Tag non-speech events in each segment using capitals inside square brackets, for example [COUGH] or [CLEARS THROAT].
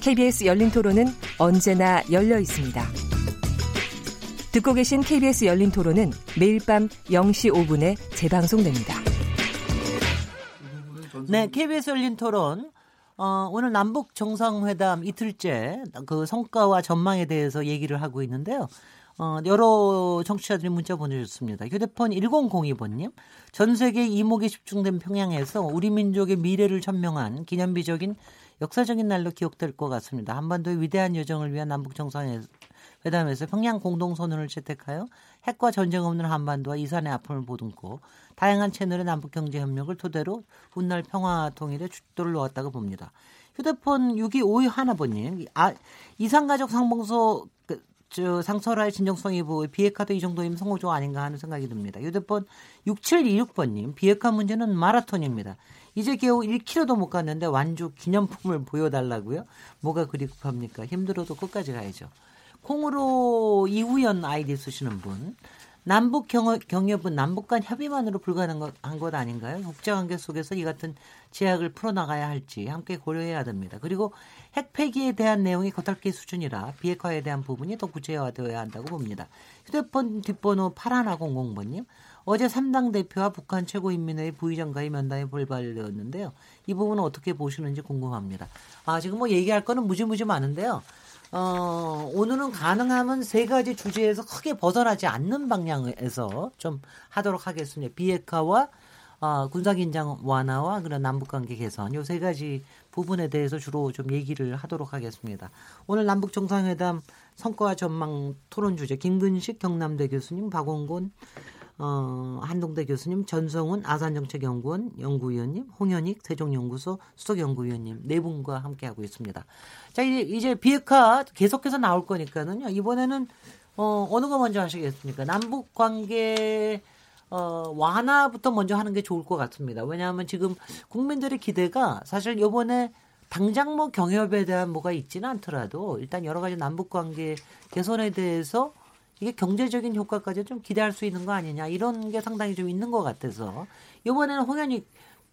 KBS 열린 토론은 언제나 열려 있습니다. 듣고 계신 KBS 열린 토론은 매일 밤 0시 5분에 재방송됩니다. 네, KBS 열린 토론. 어, 오늘 남북 정상회담 이틀째 그 성과와 전망에 대해서 얘기를 하고 있는데요. 어, 여러 청취자들이 문자 보내주셨습니다. 휴대폰 1002번님. 전 세계 이목이 집중된 평양에서 우리 민족의 미래를 천명한 기념비적인 역사적인 날로 기억될 것 같습니다. 한반도의 위대한 여정을 위한 남북 정상회담에서 평양 공동선언을 채택하여 핵과 전쟁 없는 한반도와 이산의 아픔을 보듬고 다양한 채널의 남북 경제 협력을 토대로 훗날 평화 통일에 주도를 놓았다고 봅니다. 휴대폰 6252 하나번님, 아, 이산가족 상봉소 그, 저 상설화의 진정성이 보고 비핵화도 이 정도이면 성공조 아닌가 하는 생각이 듭니다. 휴대폰 6726번님, 비핵화 문제는 마라톤입니다. 이제 겨우 1km도 못 갔는데 완주 기념품을 보여달라고요? 뭐가 그리 급합니까? 힘들어도 끝까지 가야죠. 콩으로 이후연 아이디 쓰시는 분. 남북 경협, 경협은 남북 간 협의만으로 불가능한 것 아닌가요? 국제 관계 속에서 이 같은 제약을 풀어나가야 할지 함께 고려해야 됩니다. 그리고 핵 폐기에 대한 내용이 겉핥기 수준이라 비핵화에 대한 부분이 더 구체화되어야 한다고 봅니다. 휴대폰 뒷번호 8100번님. 어제 3당 대표와 북한 최고인민회의 부의장과의 면담이 불발되었는데요. 이 부분은 어떻게 보시는지 궁금합니다. 아, 지금 뭐 얘기할 거는 무지무지 많은데요. 어, 오늘은 가능하면 세 가지 주제에서 크게 벗어나지 않는 방향에서 좀 하도록 하겠습니다. 비핵화와 어, 군사긴장 완화와 그런 남북관계 개선 요 세 가지 부분에 대해서 주로 좀 얘기를 하도록 하겠습니다. 오늘 남북 정상회담 성과 전망 토론 주제 김근식 경남대 교수님 박원곤 어, 한동대 교수님, 전성훈 아산정책연구원 연구위원님, 홍현익 세종연구소 수석연구위원님 네 분과 함께하고 있습니다. 자, 이제, 이제 비핵화 계속해서 나올 거니까는요. 이번에는 어, 어느 거 먼저 하시겠습니까? 남북 관계 어, 완화부터 먼저 하는 게 좋을 것 같습니다. 왜냐하면 지금 국민들의 기대가 사실 요번에 당장 뭐 경협에 대한 뭐가 있지는 않더라도 일단 여러 가지 남북 관계 개선에 대해서 이게 경제적인 효과까지 좀 기대할 수 있는 거 아니냐 이런 게 상당히 좀 있는 것 같아서 이번에는 홍현익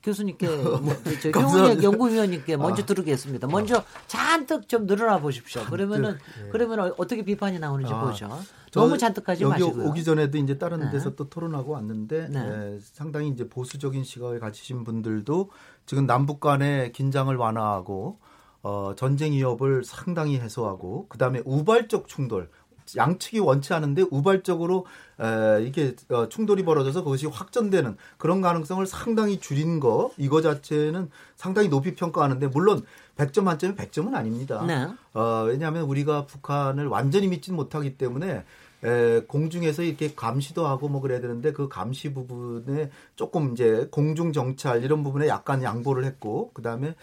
교수님께 [LAUGHS] 뭐, 저홍 연구위원님께 먼저 아. 들으겠습니다. 먼저 아. 잔뜩 좀 늘어나 보십시오. 그러면은 예. 그러면 어떻게 비판이 나오는지 아. 보죠. 너무 잔뜩하지 여기 마시고요. 오기 전에도 이제 다른 네. 데서 또 토론하고 왔는데 네. 예, 상당히 이제 보수적인 시각을 가지신 분들도 지금 남북 간의 긴장을 완화하고 어, 전쟁 위협을 상당히 해소하고 그다음에 우발적 충돌 양측이 원치 않은데 우발적으로 에, 이게 어, 충돌이 벌어져서 그것이 확전되는 그런 가능성을 상당히 줄인 거 이거 자체는 상당히 높이 평가하는데 물론 100점 만점에 100점은 아닙니다. 네. 어, 왜냐하면 우리가 북한을 완전히 믿지는 못하기 때문에 에, 공중에서 이렇게 감시도 하고 뭐 그래야 되는데 그 감시 부분에 조금 이제 공중 정찰 이런 부분에 약간 양보를 했고 그다음에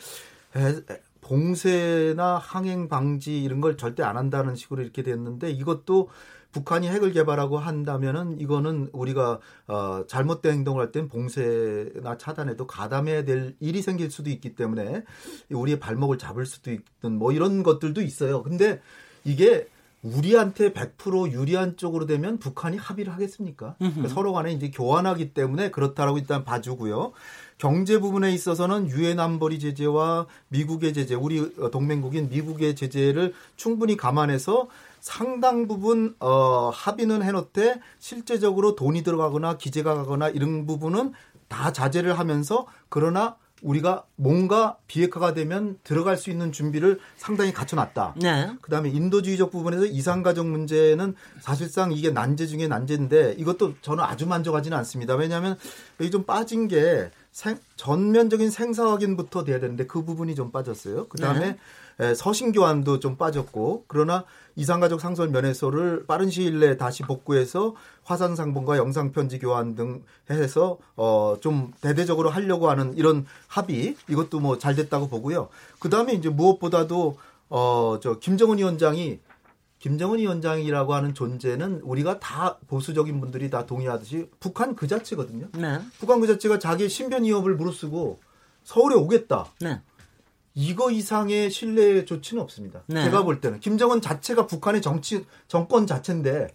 에, 봉쇄나 항행 방지 이런 걸 절대 안 한다는 식으로 이렇게 됐는데 이것도 북한이 핵을 개발하고 한다면은 이거는 우리가 어 잘못된 행동을 할 땐 봉쇄나 차단에도 가담해야 될 일이 생길 수도 있기 때문에 우리의 발목을 잡을 수도 있는 뭐 이런 것들도 있어요. 근데 이게 우리한테 100% 유리한 쪽으로 되면 북한이 합의를 하겠습니까? 그러니까 서로 간에 이제 교환하기 때문에 그렇다라고 일단 봐주고요. 경제 부분에 있어서는 유엔 안보리 제재와 미국의 제재, 우리 동맹국인 미국의 제재를 충분히 감안해서 상당 부분 어 합의는 해놓되 실제적으로 돈이 들어가거나 기재가 가거나 이런 부분은 다 자제를 하면서 그러나 우리가 뭔가 비핵화가 되면 들어갈 수 있는 준비를 상당히 갖춰놨다. 네. 그다음에 인도주의적 부분에서 이산가족 문제는 사실상 이게 난제 중에 난제인데 이것도 저는 아주 만족하지는 않습니다. 왜냐하면 여기 좀 빠진 게 생, 전면적인 생사 확인부터 돼야 되는데 그 부분이 좀 빠졌어요. 그 다음에 네. 서신 교환도 좀 빠졌고 그러나 이상가족 상설 면회소를 빠른 시일 내에 다시 복구해서 화상 상봉과 영상 편지 교환 등 해서 어 좀 대대적으로 하려고 하는 이런 합의 이것도 뭐 잘 됐다고 보고요. 그 다음에 이제 무엇보다도 어 저 김정은 위원장이 김정은 위원장이라고 하는 존재는 우리가 다 보수적인 분들이 다 동의하듯이 북한 그 자체거든요. 네. 북한 그 자체가 자기 신변 위협을 무릅쓰고 서울에 오겠다. 네. 이거 이상의 신뢰 조치는 없습니다. 네. 제가 볼 때는 김정은 자체가 북한의 정치 정권 자체인데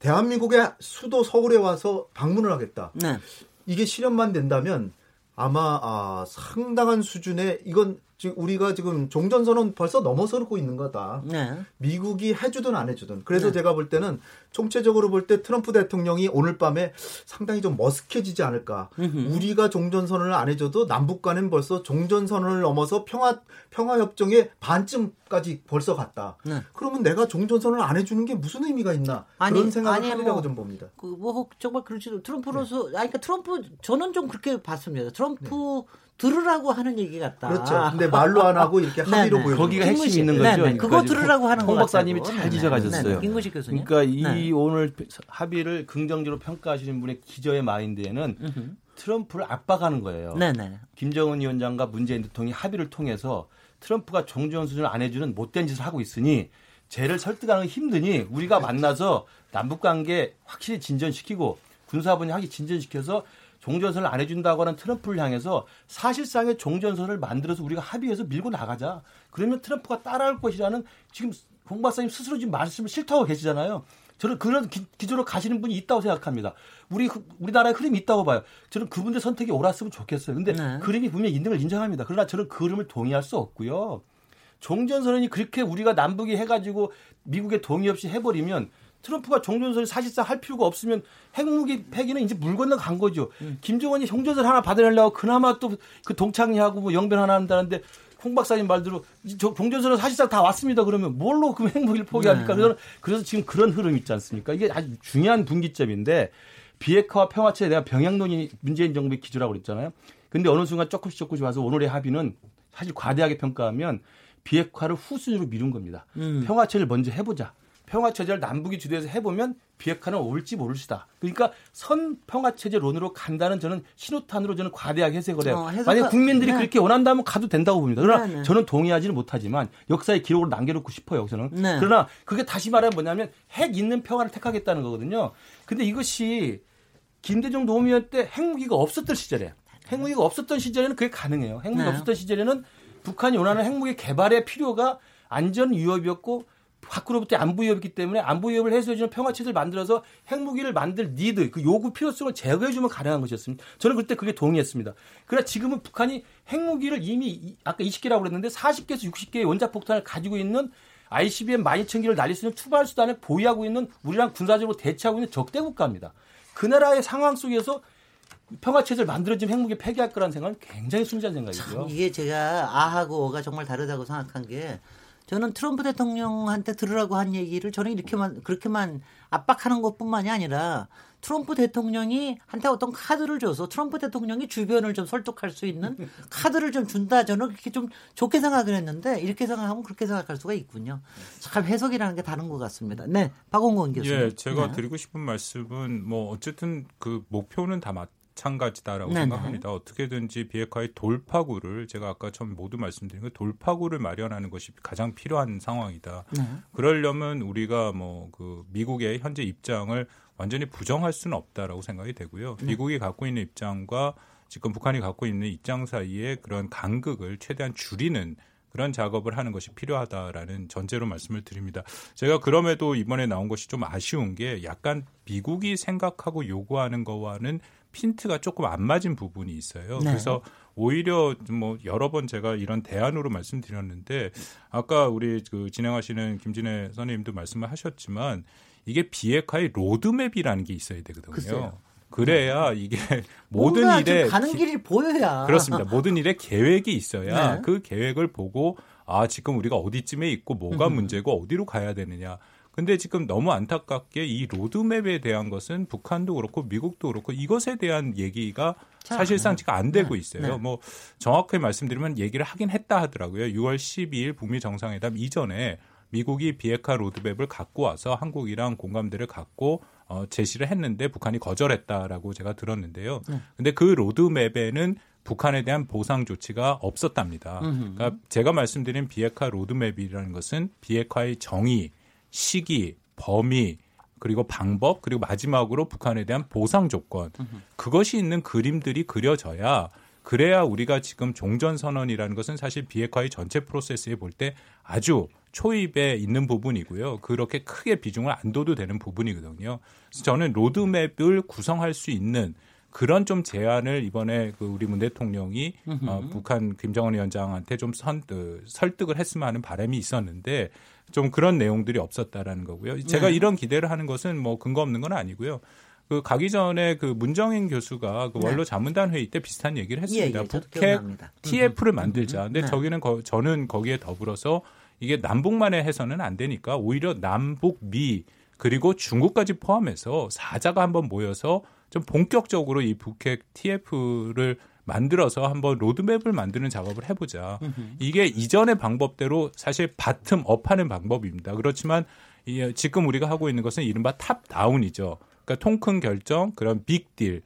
대한민국의 수도 서울에 와서 방문을 하겠다. 네. 이게 실현만 된다면 아마 아, 상당한 수준의 이건 지금 우리가 지금 종전선언 벌써 넘어서고 있는 거다. 네. 미국이 해주든 안 해주든. 그래서 네. 제가 볼 때는 총체적으로 볼 때 트럼프 대통령이 오늘 밤에 상당히 좀 머쓱해지지 않을까. 으흠. 우리가 종전선언을 안 해줘도 남북 간은 벌써 종전선언을 넘어서 평화 평화 협정의 반쯤까지 벌써 갔다. 네. 그러면 내가 종전선언을 안 해주는 게 무슨 의미가 있나 아니, 그런 생각을 아니, 하리라고 뭐, 좀 봅니다. 그 뭐 정말 그렇지 트럼프로서 네. 아니 그러니까 트럼프 저는 좀 그렇게 봤습니다. 트럼프 네. 들으라고 하는 얘기 같다. 그렇죠. 근데 말로 안 하고 이렇게 [LAUGHS] 네, 합의로 보여. 거기가 핵심이 있는 거죠. 네네. 그거 그러니까 들으라고 하는 거. 홍 박사님이 잘 지적하셨어요. 김구식 교수님. 그러니까 이 오늘 합의를 긍정적으로 평가하시는 분의 기저의 마인드에는 으흠. 트럼프를 압박하는 거예요. 네네. 김정은 위원장과 문재인 대통령이 합의를 통해서 트럼프가 종전 수준을 안 해주는 못된 짓을 하고 있으니 쟤를 설득하는 게 힘드니 우리가 만나서 남북 관계 확실히 진전시키고 군사분야 확실히 진전시켜서 종전선을 안 해준다고 하는 트럼프를 향해서 사실상의 종전선을 만들어서 우리가 합의해서 밀고 나가자. 그러면 트럼프가 따라할 것이라는 지금 홍 박사님 스스로 지금 말씀을 싫다고 계시잖아요. 저는 그런 기, 조로 가시는 분이 있다고 생각합니다. 우리 우리나라에 흐름이 있다고 봐요. 저는 그분들 선택이 옳았으면 좋겠어요. 근데 네. 그림이 분명히 있는 걸 인정합니다. 그러나 저는 그 흐름을 동의할 수 없고요. 종전선언이 그렇게 우리가 남북이 해가지고 미국의 동의 없이 해버리면 트럼프가 종전선을 사실상 할 필요가 없으면 핵무기 폐기는 이제 물 건너 간 거죠. 음. 김정은이 종전선 하나 받아내려고 그나마 또 그 동창리하고 뭐 영변 하나 한다는데 홍 박사님 말대로 종전선은 사실상 다 왔습니다. 그러면 뭘로 그 핵무기를 포기합니까? 네. 그래서, 그래서 지금 그런 흐름 이 있지 않습니까? 이게 아주 중요한 분기점인데 비핵화와 평화체에 대한 병양론이 문재인 정부의 기조라고 그랬잖아요. 근데 어느 순간 조금씩 조금씩 와서 오늘의 합의는 사실 과대하게 평가하면 비핵화를 후순위로 미룬 겁니다. 음. 평화체를 먼저 해보자. 평화 체제를 남북이 주도해서 해보면 비핵화는 올지 모를시다. 그러니까 선 평화 체제론으로 간다는 저는 신호탄으로 저는 과대하게 해석을 해요. 어, 만약 국민들이 네. 그렇게 원한다면 가도 된다고 봅니다. 그러나 네, 네. 저는 동의하지는 못하지만 역사의 기록으로 남겨놓고 싶어요. 여기서는. 네. 그러나 그게 다시 말하면 뭐냐면 핵 있는 평화를 택하겠다는 거거든요. 근데 이것이 김대중 노무현 때 핵무기가 없었던 시절에 핵무기가 없었던 시절에는 그게 가능해요. 핵무기가 네. 없었던 시절에는 북한이 원하는 핵무기 개발의 필요가 안전 위협이었고 밖으로부터 안보 위협이기 때문에 안보 위협을 해소해주는 평화체제를 만들어서 핵무기를 만들 니드, 그 요구 필요성을 제거해주면 가능한 것이었습니다. 저는 그때 그게 동의했습니다. 그러나 지금은 북한이 핵무기를 이미 아까 20개라고 그랬는데 40개에서 60개의 원자폭탄을 가지고 있는 ICBM 12,000개를 날릴 수 있는 투발 수단을 보유하고 있는 우리랑 군사적으로 대치하고 있는 적대 국가입니다. 그 나라의 상황 속에서 평화체제를 만들어진 핵무기 폐기할 거라는 생각은 굉장히 순진한 생각이고요. 이게 제가 아하고 어가 정말 다르다고 생각한 게 저는 트럼프 대통령한테 들으라고 한 얘기를 저는 이렇게만 그렇게만 압박하는 것뿐만이 아니라 트럼프 대통령이 한테 어떤 카드를 줘서 트럼프 대통령이 주변을 좀 설득할 수 있는 [LAUGHS] 카드를 좀 준다 저는 그렇게 좀 좋게 생각을 했는데 이렇게 생각하면 그렇게 생각할 수가 있군요. 참 해석이라는 게 다른 것 같습니다. 네, 박원권 교수님. 예, 제가 네. 드리고 싶은 말씀은 뭐 어쨌든 그 목표는 다 맞. 마찬가지다라고 네네. 생각합니다. 어떻게든지 비핵화의 돌파구를 제가 아까 처음 모두 말씀드린 그 돌파구를 마련하는 것이 가장 필요한 상황이다. 네. 그러려면 우리가 뭐 그 미국의 현재 입장을 완전히 부정할 수는 없다라고 생각이 되고요. 네. 미국이 갖고 있는 입장과 지금 북한이 갖고 있는 입장 사이에 그런 간극을 최대한 줄이는 그런 작업을 하는 것이 필요하다라는 전제로 말씀을 드립니다. 제가 그럼에도 이번에 나온 것이 좀 아쉬운 게 약간 미국이 생각하고 요구하는 거와는 핀트가 조금 안 맞은 부분이 있어요. 네. 그래서 오히려 뭐 여러 번 제가 이런 대안으로 말씀드렸는데 아까 우리 그 진행하시는 김진애 선생님도 말씀을 하셨지만 이게 비핵화의 로드맵이라는 게 있어야 되거든요. 글쎄요. 그래야 이게 [LAUGHS] 모든 일에 가는 길이 보여야 그렇습니다. 모든 일에 계획이 있어야 네. 그 계획을 보고 아 지금 우리가 어디쯤에 있고 뭐가 문제고 어디로 가야 되느냐 근데 지금 너무 안타깝게 이 로드맵에 대한 것은 북한도 그렇고 미국도 그렇고 이것에 대한 얘기가 사실상 지금 안 되고 네. 있어요. 네. 뭐 정확하게 말씀드리면 얘기를 하긴 했다 하더라고요. 6월 12일 북미 정상회담 이전에 미국이 비핵화 로드맵을 갖고 와서 한국이랑 공감대를 갖고 어, 제시를 했는데 북한이 거절했다라고 제가 들었는데요. 네. 근데 그 로드맵에는 북한에 대한 보상 조치가 없었답니다. 그러니까 제가 말씀드린 비핵화 로드맵이라는 것은 비핵화의 정의 시기, 범위, 그리고 방법, 그리고 마지막으로 북한에 대한 보상 조건. 그것이 있는 그림들이 그려져야 그래야 우리가 지금 종전선언이라는 것은 사실 비핵화의 전체 프로세스에 볼 때 아주 초입에 있는 부분이고요. 그렇게 크게 비중을 안 둬도 되는 부분이거든요. 그래서 저는 로드맵을 구성할 수 있는 그런 좀 제안을 이번에 그 우리 문 대통령이 어, 북한 김정은 위원장한테 좀 선, 어, 설득을 했으면 하는 바람이 있었는데 좀 그런 내용들이 없었다라는 거고요. 제가 네. 이런 기대를 하는 것은 뭐 근거 없는 건 아니고요. 그 가기 전에 그 문정인 교수가 그 네. 원로 자문단 회의 때 비슷한 얘기를 했습니다. 예, 예, 북핵 TF를 만들자. 근데 네. 저기는 거, 저는 거기에 더불어서 이게 남북만의 해서는 안 되니까 오히려 남북 미 그리고 중국까지 포함해서 사자가 한번 모여서 좀 본격적으로 이 북핵 TF를 만들어서 한번 로드맵을 만드는 작업을 해보자. 이게 이전의 방법대로 사실 bottom up 하는 방법입니다. 그렇지만 지금 우리가 하고 있는 것은 이른바 top down이죠. 그러니까 통큰 결정, 그런 빅딜을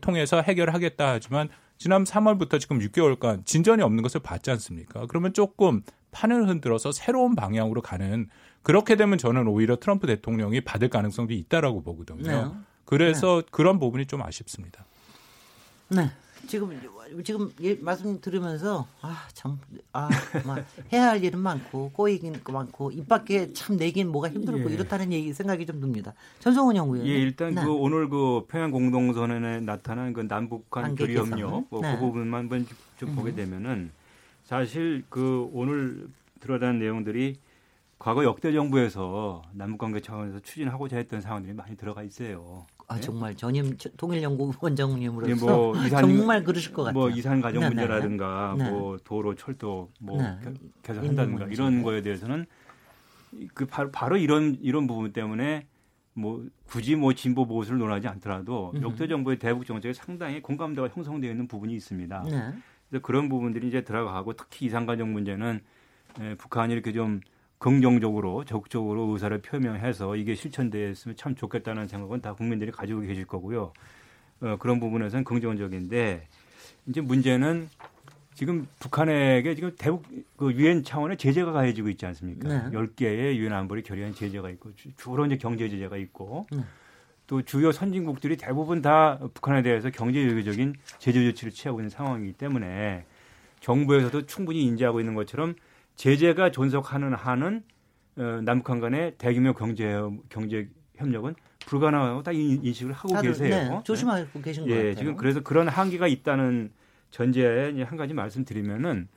통해서 해결하겠다 하지만 지난 3월부터 지금 6개월간 진전이 없는 것을 봤지 않습니까? 그러면 조금 판을 흔들어서 새로운 방향으로 가는 그렇게 되면 저는 오히려 트럼프 대통령이 받을 가능성도 있다라고 보거든요. 네. 그래서 네. 그런 부분이 좀 아쉽습니다. 네. 지금 지금 예, 말씀 들으면서 아참아 해야 할 일은 많고 꼬이긴 많고 입 밖에 참 내긴 뭐가 힘들고 예. 이렇다는 얘기 생각이 좀 듭니다. 전성훈 연구위원. 예, 일단 네. 그 오늘 그 평양 공동선언에 나타난 그 남북한 교류 협력 뭐 네. 그 부분만 한번 좀 보게 되면은 사실 그 오늘 들어간 내용들이 과거 역대 정부에서 남북관계 차원에서 추진하고자 했던 사항들이 많이 들어가 있어요. 아 네? 정말 전임 통일연구 원장님으로서 네, 뭐 이산, 정말 그러실 것 같아요. 뭐 이산 가정 네, 네. 문제라든가 네. 뭐 도로 철도 뭐 개선한다든가 이런 거에 대해서는 그 바로, 바로 이런 이런 부분 때문에 뭐 굳이 뭐 진보 보수를 논하지 않더라도 음. 역대 정부의 대북 정책에 상당히 공감대가 형성되어 있는 부분이 있습니다. 그래서 그런 부분들이 이제 들어가고 특히 이산가정 문제는 에, 북한이 이렇게 좀 긍정적으로 적극적으로 의사를 표명해서 이게 실천됐으면 참 좋겠다는 생각은 다 국민들이 가지고 계실 거고요. 어, 그런 부분에서는 긍정적인데 이제 문제는 지금 북한에게 지금 대북 그 유엔 차원의 제재가 가해지고 있지 않습니까? 네. 10개의 유엔 안보리 결의안 제재가 있고 주로 이제 경제 제재가 있고 네. 또 주요 선진국들이 대부분 다 북한에 대해서 경제 유교적인 제재 조치를 취하고 있는 상황이기 때문에 정부에서도 충분히 인지하고 있는 것처럼 제재가 존속하는 한은 어, 남북한 간의 대규모 경제 경제 협력은 불가능하고 다 인식을 하고 다들, 계세요. 네, 조심하고 계신 예, 같아요. 지금 그래서 그런 한계가 있다는 전제에 한 가지 말씀드리면은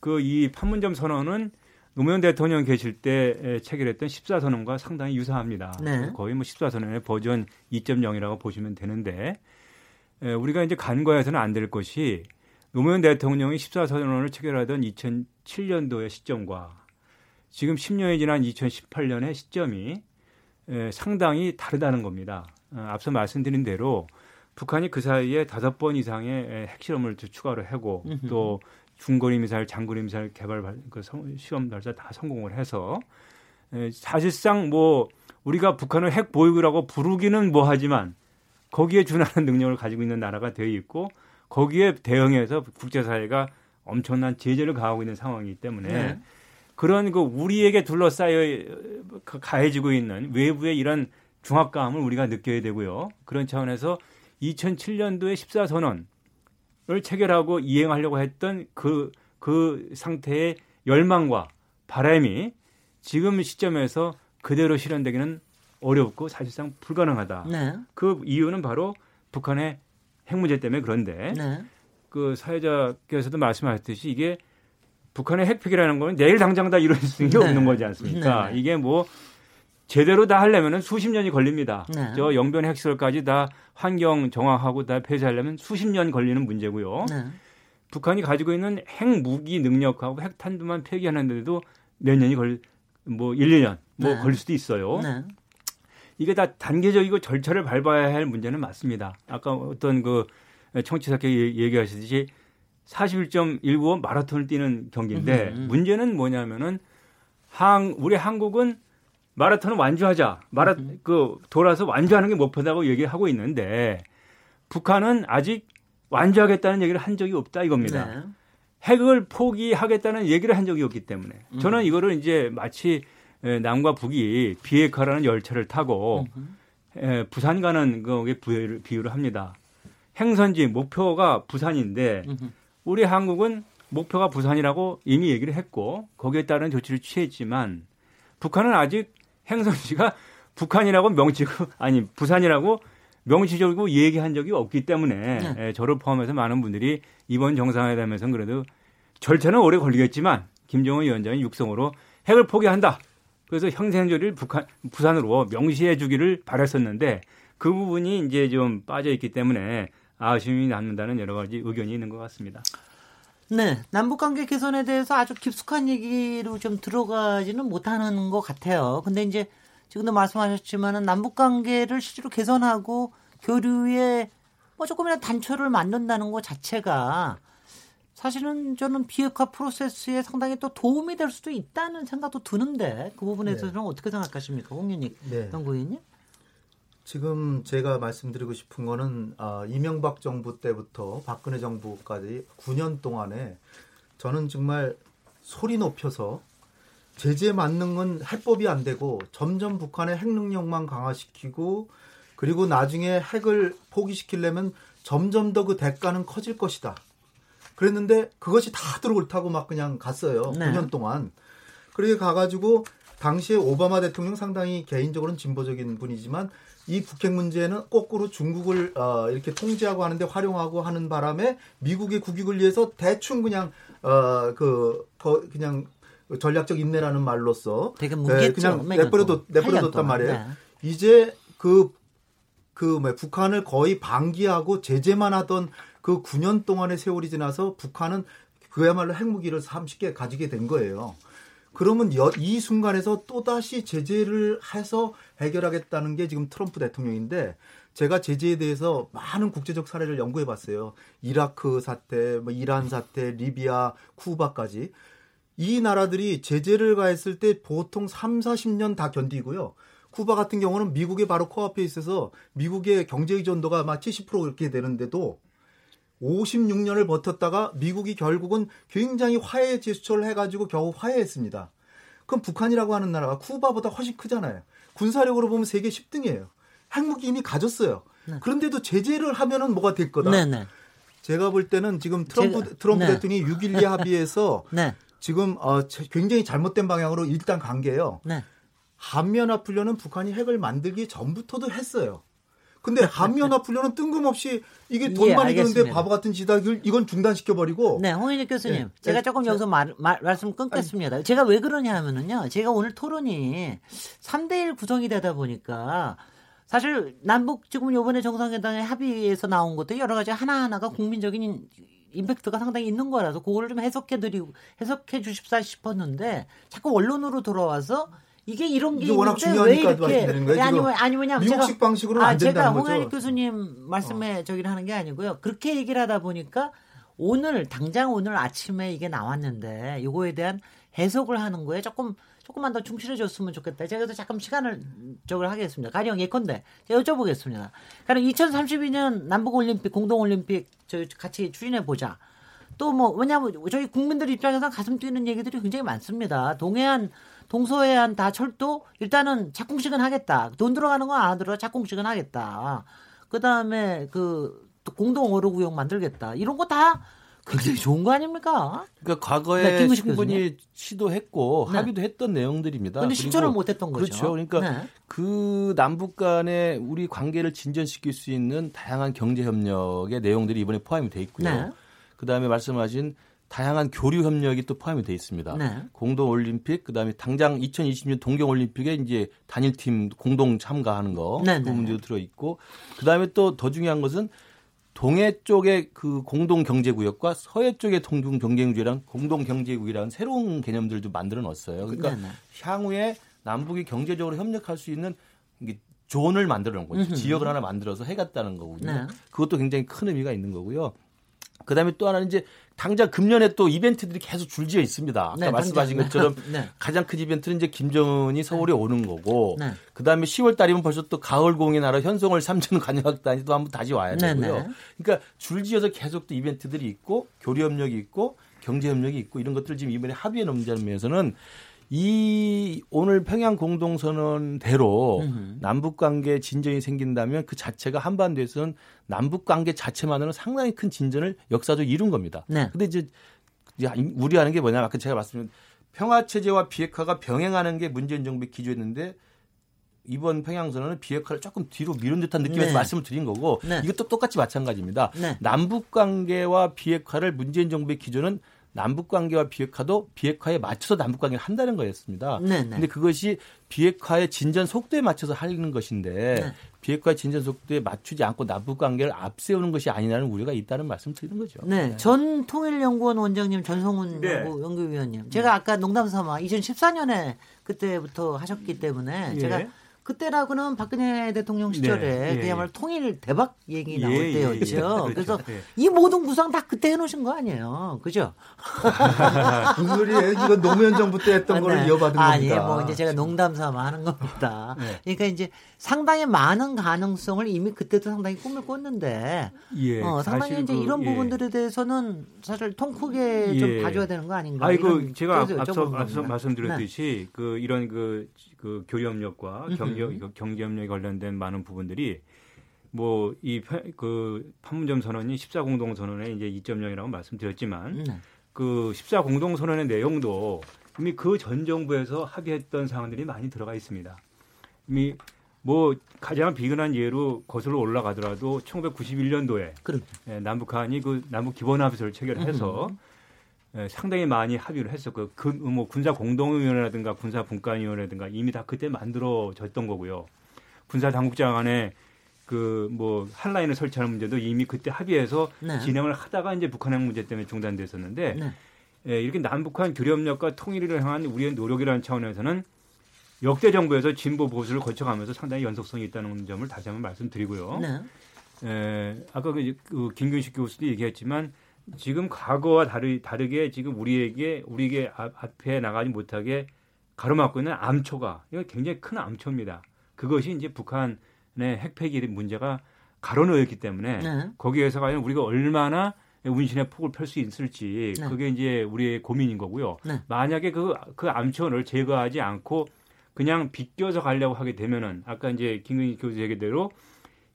그 이 판문점 선언은 노무현 대통령 계실 때 체결했던 14선언과 상당히 유사합니다. 네. 거의 뭐 14선언의 버전 2.0이라고 보시면 되는데 우리가 이제 간과해서는 안 될 것이 노무현 대통령이 14선언을 체결하던 2007년도의 시점과 지금 10년이 지난 2018년의 시점이 상당히 다르다는 겁니다. 어, 앞서 말씀드린 대로 북한이 그 사이에 다섯 번 이상의 핵실험을 추가로 하고 또 중거리 미사일, 장거리 미사일 개발 그 시험 발사 다 성공을 해서 사실상 뭐 우리가 북한을 핵 보유국이라고 부르기는 뭐하지만 거기에 준하는 능력을 가지고 있는 나라가 되어 있고 거기에 대응해서 국제사회가 엄청난 제재를 가하고 있는 상황이기 때문에 네. 그런 그 우리에게 둘러싸여 가해지고 있는 외부의 이런 중압감을 우리가 느껴야 되고요. 그런 차원에서 2007년도에 14선언을 체결하고 이행하려고 했던 그, 그 상태의 열망과 바람이 지금 시점에서 그대로 실현되기는 어렵고 사실상 불가능하다. 네. 그 이유는 바로 북한의 핵 문제 때문에 그런데 네. 그 사회자께서도 말씀하셨듯이 이게 북한의 핵폐기라는 거는 내일 당장 다 이루어질 수 네. 없는 거지 않습니까? 네. 이게 뭐 제대로 다 하려면은 수십 년이 걸립니다. 네. 저 영변 핵시설까지 다 환경 정화하고 다 폐쇄하려면 수십 년 걸리는 문제고요. 네. 북한이 가지고 있는 핵무기 능력하고 핵탄두만 폐기하는데도 몇 년이 걸, 뭐 1, 2년 뭐 네. 걸릴 수도 있어요. 네. 이게 다 단계적이고 절차를 밟아야 할 문제는 맞습니다. 아까 어떤 그 청취자께 얘기하시듯이 41.195 마라톤을 뛰는 경기인데 음, 음. 문제는 뭐냐면은 항 우리 한국은 마라톤을 완주하자. 마라 음. 그 돌아서 완주하는 게 목표다고 얘기하고 있는데 북한은 아직 완주하겠다는 얘기를 한 적이 없다 이겁니다. 네. 핵을 포기하겠다는 얘기를 한 적이 없기 때문에 저는 이거를 이제 마치 남과 북이 비핵화라는 열차를 타고 에, 부산 가는 거에 비유를 합니다. 행선지 목표가 부산인데 우리 한국은 목표가 부산이라고 이미 얘기를 했고 거기에 따른 조치를 취했지만 북한은 아직 행선지가 북한이라고 명치고 [LAUGHS] 아니 부산이라고 명시적으로 얘기한 적이 없기 때문에 네. 예, 저를 포함해서 많은 분들이 이번 정상회담에서는 그래도 절차는 오래 걸리겠지만 김정은 위원장이 육성으로 핵을 포기한다. 그래서 형생조리를 북한 부산으로 명시해 주기를 바랬었는데 그 부분이 이제 좀 빠져 있기 때문에 아쉬움이 남는다는 여러 가지 의견이 있는 것 같습니다. 네, 남북 관계 개선에 대해서 아주 깊숙한 얘기로 좀 들어가지는 못하는 것 같아요. 근데 이제 지금도 말씀하셨지만은 남북 관계를 실제로 개선하고 교류에 뭐 조금이나 단초를 만든다는 것 자체가 사실은 저는 비핵화 프로세스에 상당히 또 도움이 될 수도 있다는 생각도 드는데 그 부분에 대해서는 네. 어떻게 생각하십니까, 홍윤익 네. 연구위원님? 지금 제가 말씀드리고 싶은 거는 아, 이명박 정부 때부터 박근혜 정부까지 9년 동안에 저는 정말 소리 높여서 제재 맞는 건 해법이 안 되고 점점 북한의 핵 능력만 강화시키고 그리고 나중에 핵을 포기시키려면 점점 더 그 대가는 커질 것이다. 그랬는데 그것이 다들 옳다고 막 그냥 갔어요. 네. 9년 동안. 그렇게 가가지고 당시에 오바마 대통령 상당히 개인적으로는 진보적인 분이지만 이 북핵 문제는 거꾸로 중국을 어, 이렇게 통제하고 하는데 활용하고 하는 바람에 미국의 국익을 위해서 대충 그냥 어그 그냥 전략적 인내라는 말로써 되게 네, 그냥 내버려뒀 내버려뒀단 말이에요. 네. 이제 그 그 뭐 북한을 거의 방기하고 제재만 하던 그 9년 동안의 세월이 지나서 북한은 그야말로 핵무기를 30개 가지게 된 거예요. 그러면 여, 이 순간에서 또다시 제재를 해서 해결하겠다는 게 지금 트럼프 대통령인데 제가 제재에 대해서 많은 국제적 사례를 연구해 봤어요. 이라크 사태, 뭐 이란 사태, 리비아, 쿠바까지. 이 나라들이 제재를 가했을 때 보통 3, 40년 다 견디고요. 쿠바 같은 경우는 미국의 바로 코앞에 있어서 미국의 경제 의존도가 막 70% 이렇게 되는데도 56년을 버텼다가 미국이 결국은 굉장히 화해 제스처를 해가지고 겨우 화해했습니다. 그럼 북한이라고 하는 나라가 쿠바보다 훨씬 크잖아요. 군사력으로 보면 세계 10등이에요. 핵무기 이미 가졌어요. 네. 그런데도 제재를 하면은 뭐가 될 거다. 네, 네. 제가 볼 때는 지금 트럼프, 제가, 트럼프 네. 대통령이 6.12 합의에서 [LAUGHS] 네. 지금 어, 굉장히 잘못된 방향으로 일단 간 게요. 네. 한미연합훈련은 북한이 핵을 만들기 전부터도 했어요. 근데 한미연합훈련은 뜬금없이 이게 돈 예, 많이 드는데 바보 같은 지닥을 이건 중단시켜 버리고. 네, 홍인익 교수님, 예, 제가 예, 조금 예, 여기서 말, 말 말씀 끊겠습니다. 아니, 제가 왜 그러냐 하면은요, 제가 오늘 토론이 3대1 구성이 되다 보니까 사실 남북 지금 요번에 정상회담의 합의에서 나온 것도 여러 가지 하나하나가 국민적인 임팩트가 상당히 있는 거라서 그거를 좀 해석해 드리고 해석해 주십사 싶었는데 자꾸 원론으로 돌아와서 이게 이런 게 워낙 중요하니까 말씀드리는 거예요. 아니면 아니면 미국식 방식으로 아, 제가 홍현익 교수님 말씀에 어. 저기를 하는 게 아니고요. 그렇게 얘기를 하다 보니까 오늘 당장 오늘 아침에 이게 나왔는데 이거에 대한 해석을 하는 거에 조금 조금만 더 충실해졌으면 좋겠다. 제가 또 잠깐 시간을 저걸 하겠습니다. 가령 예컨대 제가 여쭤보겠습니다. 가령 2032년 남북 올림픽 공동 올림픽 저 같이 추진해 보자. 또 뭐 왜냐하면 저희 국민들 입장에서 가슴 뛰는 얘기들이 굉장히 많습니다. 동해안 동서해안 다 철도 일단은 착공식은 하겠다. 돈 들어가는 건 안 들어 착공식은 하겠다. 그 다음에 그 공동 어로 구역 만들겠다. 이런 거 다 굉장히 좋은 거 아닙니까? 그러니까 과거에 네, 충분히 교수님. 시도했고 네. 합의도 했던 내용들입니다. 그런데 실천을 못했던 거죠. 그렇죠. 그러니까 네. 그 남북 간의 우리 관계를 진전시킬 수 있는 다양한 경제 협력의 내용들이 이번에 포함이 돼 있고요. 네. 그 다음에 말씀하신 다양한 교류 협력이 또 포함이 돼 있습니다. 네. 공동 올림픽 그다음에 당장 2020년 동경 올림픽에 이제 단일 팀 공동 참가하는 거 네, 그 부분도 들어 있고 그다음에 또 더 중요한 것은 동해 쪽의 그 공동 경제 구역과 서해 쪽의 동중 경쟁주의랑 공동 경제국이라는 새로운 개념들도 만들어 놨어요. 그러니까 네네. 향후에 남북이 경제적으로 협력할 수 있는 존을 만들어 놓은 거죠. 지역을 하나 만들어서 해 갔다는 거거든요. 네. 그것도 굉장히 큰 의미가 있는 거고요. 그 다음에 또 하나는 이제 당장 금년에 또 이벤트들이 계속 줄지어 있습니다. 아까 네, 말씀하신. 것처럼 [LAUGHS] 네. 가장 큰 이벤트는 이제 김정은이 서울에 네. 오는 거고, 네. 그 다음에 10월 달이면 벌써 또 가을 공연 하러 현송월 삼천 관광단이 또 한번 다시 와야 네, 되고요. 네. 그러니까 줄지어서 계속 또 이벤트들이 있고 교류 협력이 있고 경제 협력이 있고 이런 것들 을 지금 이번에 합의해 놓은 점에서는 이 오늘 평양 공동선언대로 남북 관계 진전이 생긴다면 그 자체가 한반도에서는 남북 관계 자체만으로는 상당히 큰 진전을 역사적으로 이룬 겁니다. 네. 근데 이제 우려하는 게 뭐냐? 아까 제가 말씀드린 평화 체제와 비핵화가 병행하는 게 문재인 정부의 기조였는데 이번 평양선언은 비핵화를 조금 뒤로 미룬 듯한 느낌에서 네. 말씀을 드린 거고 네. 이것도 똑같이 마찬가지입니다. 네. 남북 관계와 비핵화를 문재인 정부의 기조는 남북 관계와 비핵화도 비핵화에 맞춰서 남북 관계를 한다는 거였습니다. 네, 네. 근데 그것이 비핵화의 진전 속도에 맞춰서 하는 것인데 네. 비핵화 진전 속도에 맞추지 않고 남북 관계를 앞세우는 것이 아니라는 우려가 있다는 말씀 드리는 거죠. 네. 네. 전 통일연구원 원장님 전성훈 네. 연구위원님. 제가 아까 농담 삼아 2014년에 그때부터 하셨기 때문에 예. 제가 그때라고는 박근혜 대통령 시절에 네, 예. 그야말로 통일 대박 얘기 나올 예, 예 때였죠. 예, 그렇죠. 그래서 예. 이 모든 구상 다 그때 해놓으신 거 아니에요, 그죠? [LAUGHS] 무슨 소리예요? 이거 노무현 정부 때 했던 아, 네. 걸 이어받은 겁니다. 아니에요, 뭐 이제 제가 농담 삼아 하는 겁니다. 네. 그러니까 이제 상당히 많은 가능성을 이미 그때도 상당히 꿈을 꿨는데, 예, 어, 상당히 이제 그, 이런 부분들에 대해서는 사실 통 크게 좀 봐줘야 되는 거 아닌가? 아이고 제가 앞서, 앞서 말씀드렸듯이 네. 그 이런 그, 그 교류협력과 경제 경제 경제협력에 관련된 많은 부분들이 뭐 이 그 판문점 선언이 14 공동 선언의 이제 2.0이라고 말씀드렸지만 네. 그14 공동 선언의 내용도 이미 그 전 정부에서 합의했던 사항들이 많이 들어가 있습니다. 이미 뭐 가장 비근한 예로 거슬러 올라가더라도 1991년도에 그렇죠. 예, 남북한이 그 남북 기본 합의서를 체결해서 예, 상당히 많이 합의를 했었고 그 뭐 군사 공동위원회라든가 군사 분관위원회라든가 이미 다 그때 만들어졌던 거고요. 군사 당국장 안에 그 뭐 한라인을 설치하는 문제도 이미 그때 합의해서 네. 진행을 하다가 이제 북한핵 문제 때문에 중단됐었는데 네. 예, 이렇게 남북한 교류협력과 통일을 향한 우리의 노력이라는 차원에서는 역대 정부에서 진보 보수를 거쳐가면서 상당히 연속성이 있다는 점을 다시 한번 말씀드리고요. 네. 예, 아까 그, 그 김균식 교수도 얘기했지만 지금 과거와 다르, 다르게 지금 우리에게 우리에게 앞에 나가지 못하게 가로막고 있는 암초가 이거 굉장히 큰 암초입니다. 그것이 이제 북한의 핵폐기 문제가 가로놓였기 때문에 네. 거기에서 과연 우리가 얼마나 운신의 폭을 펼 수 있을지 네. 그게 이제 우리의 고민인 거고요. 네. 만약에 그, 그 암초를 제거하지 않고 그냥 비껴서 가려고 하게 되면은 아까 이제 김근희 교수 얘기대로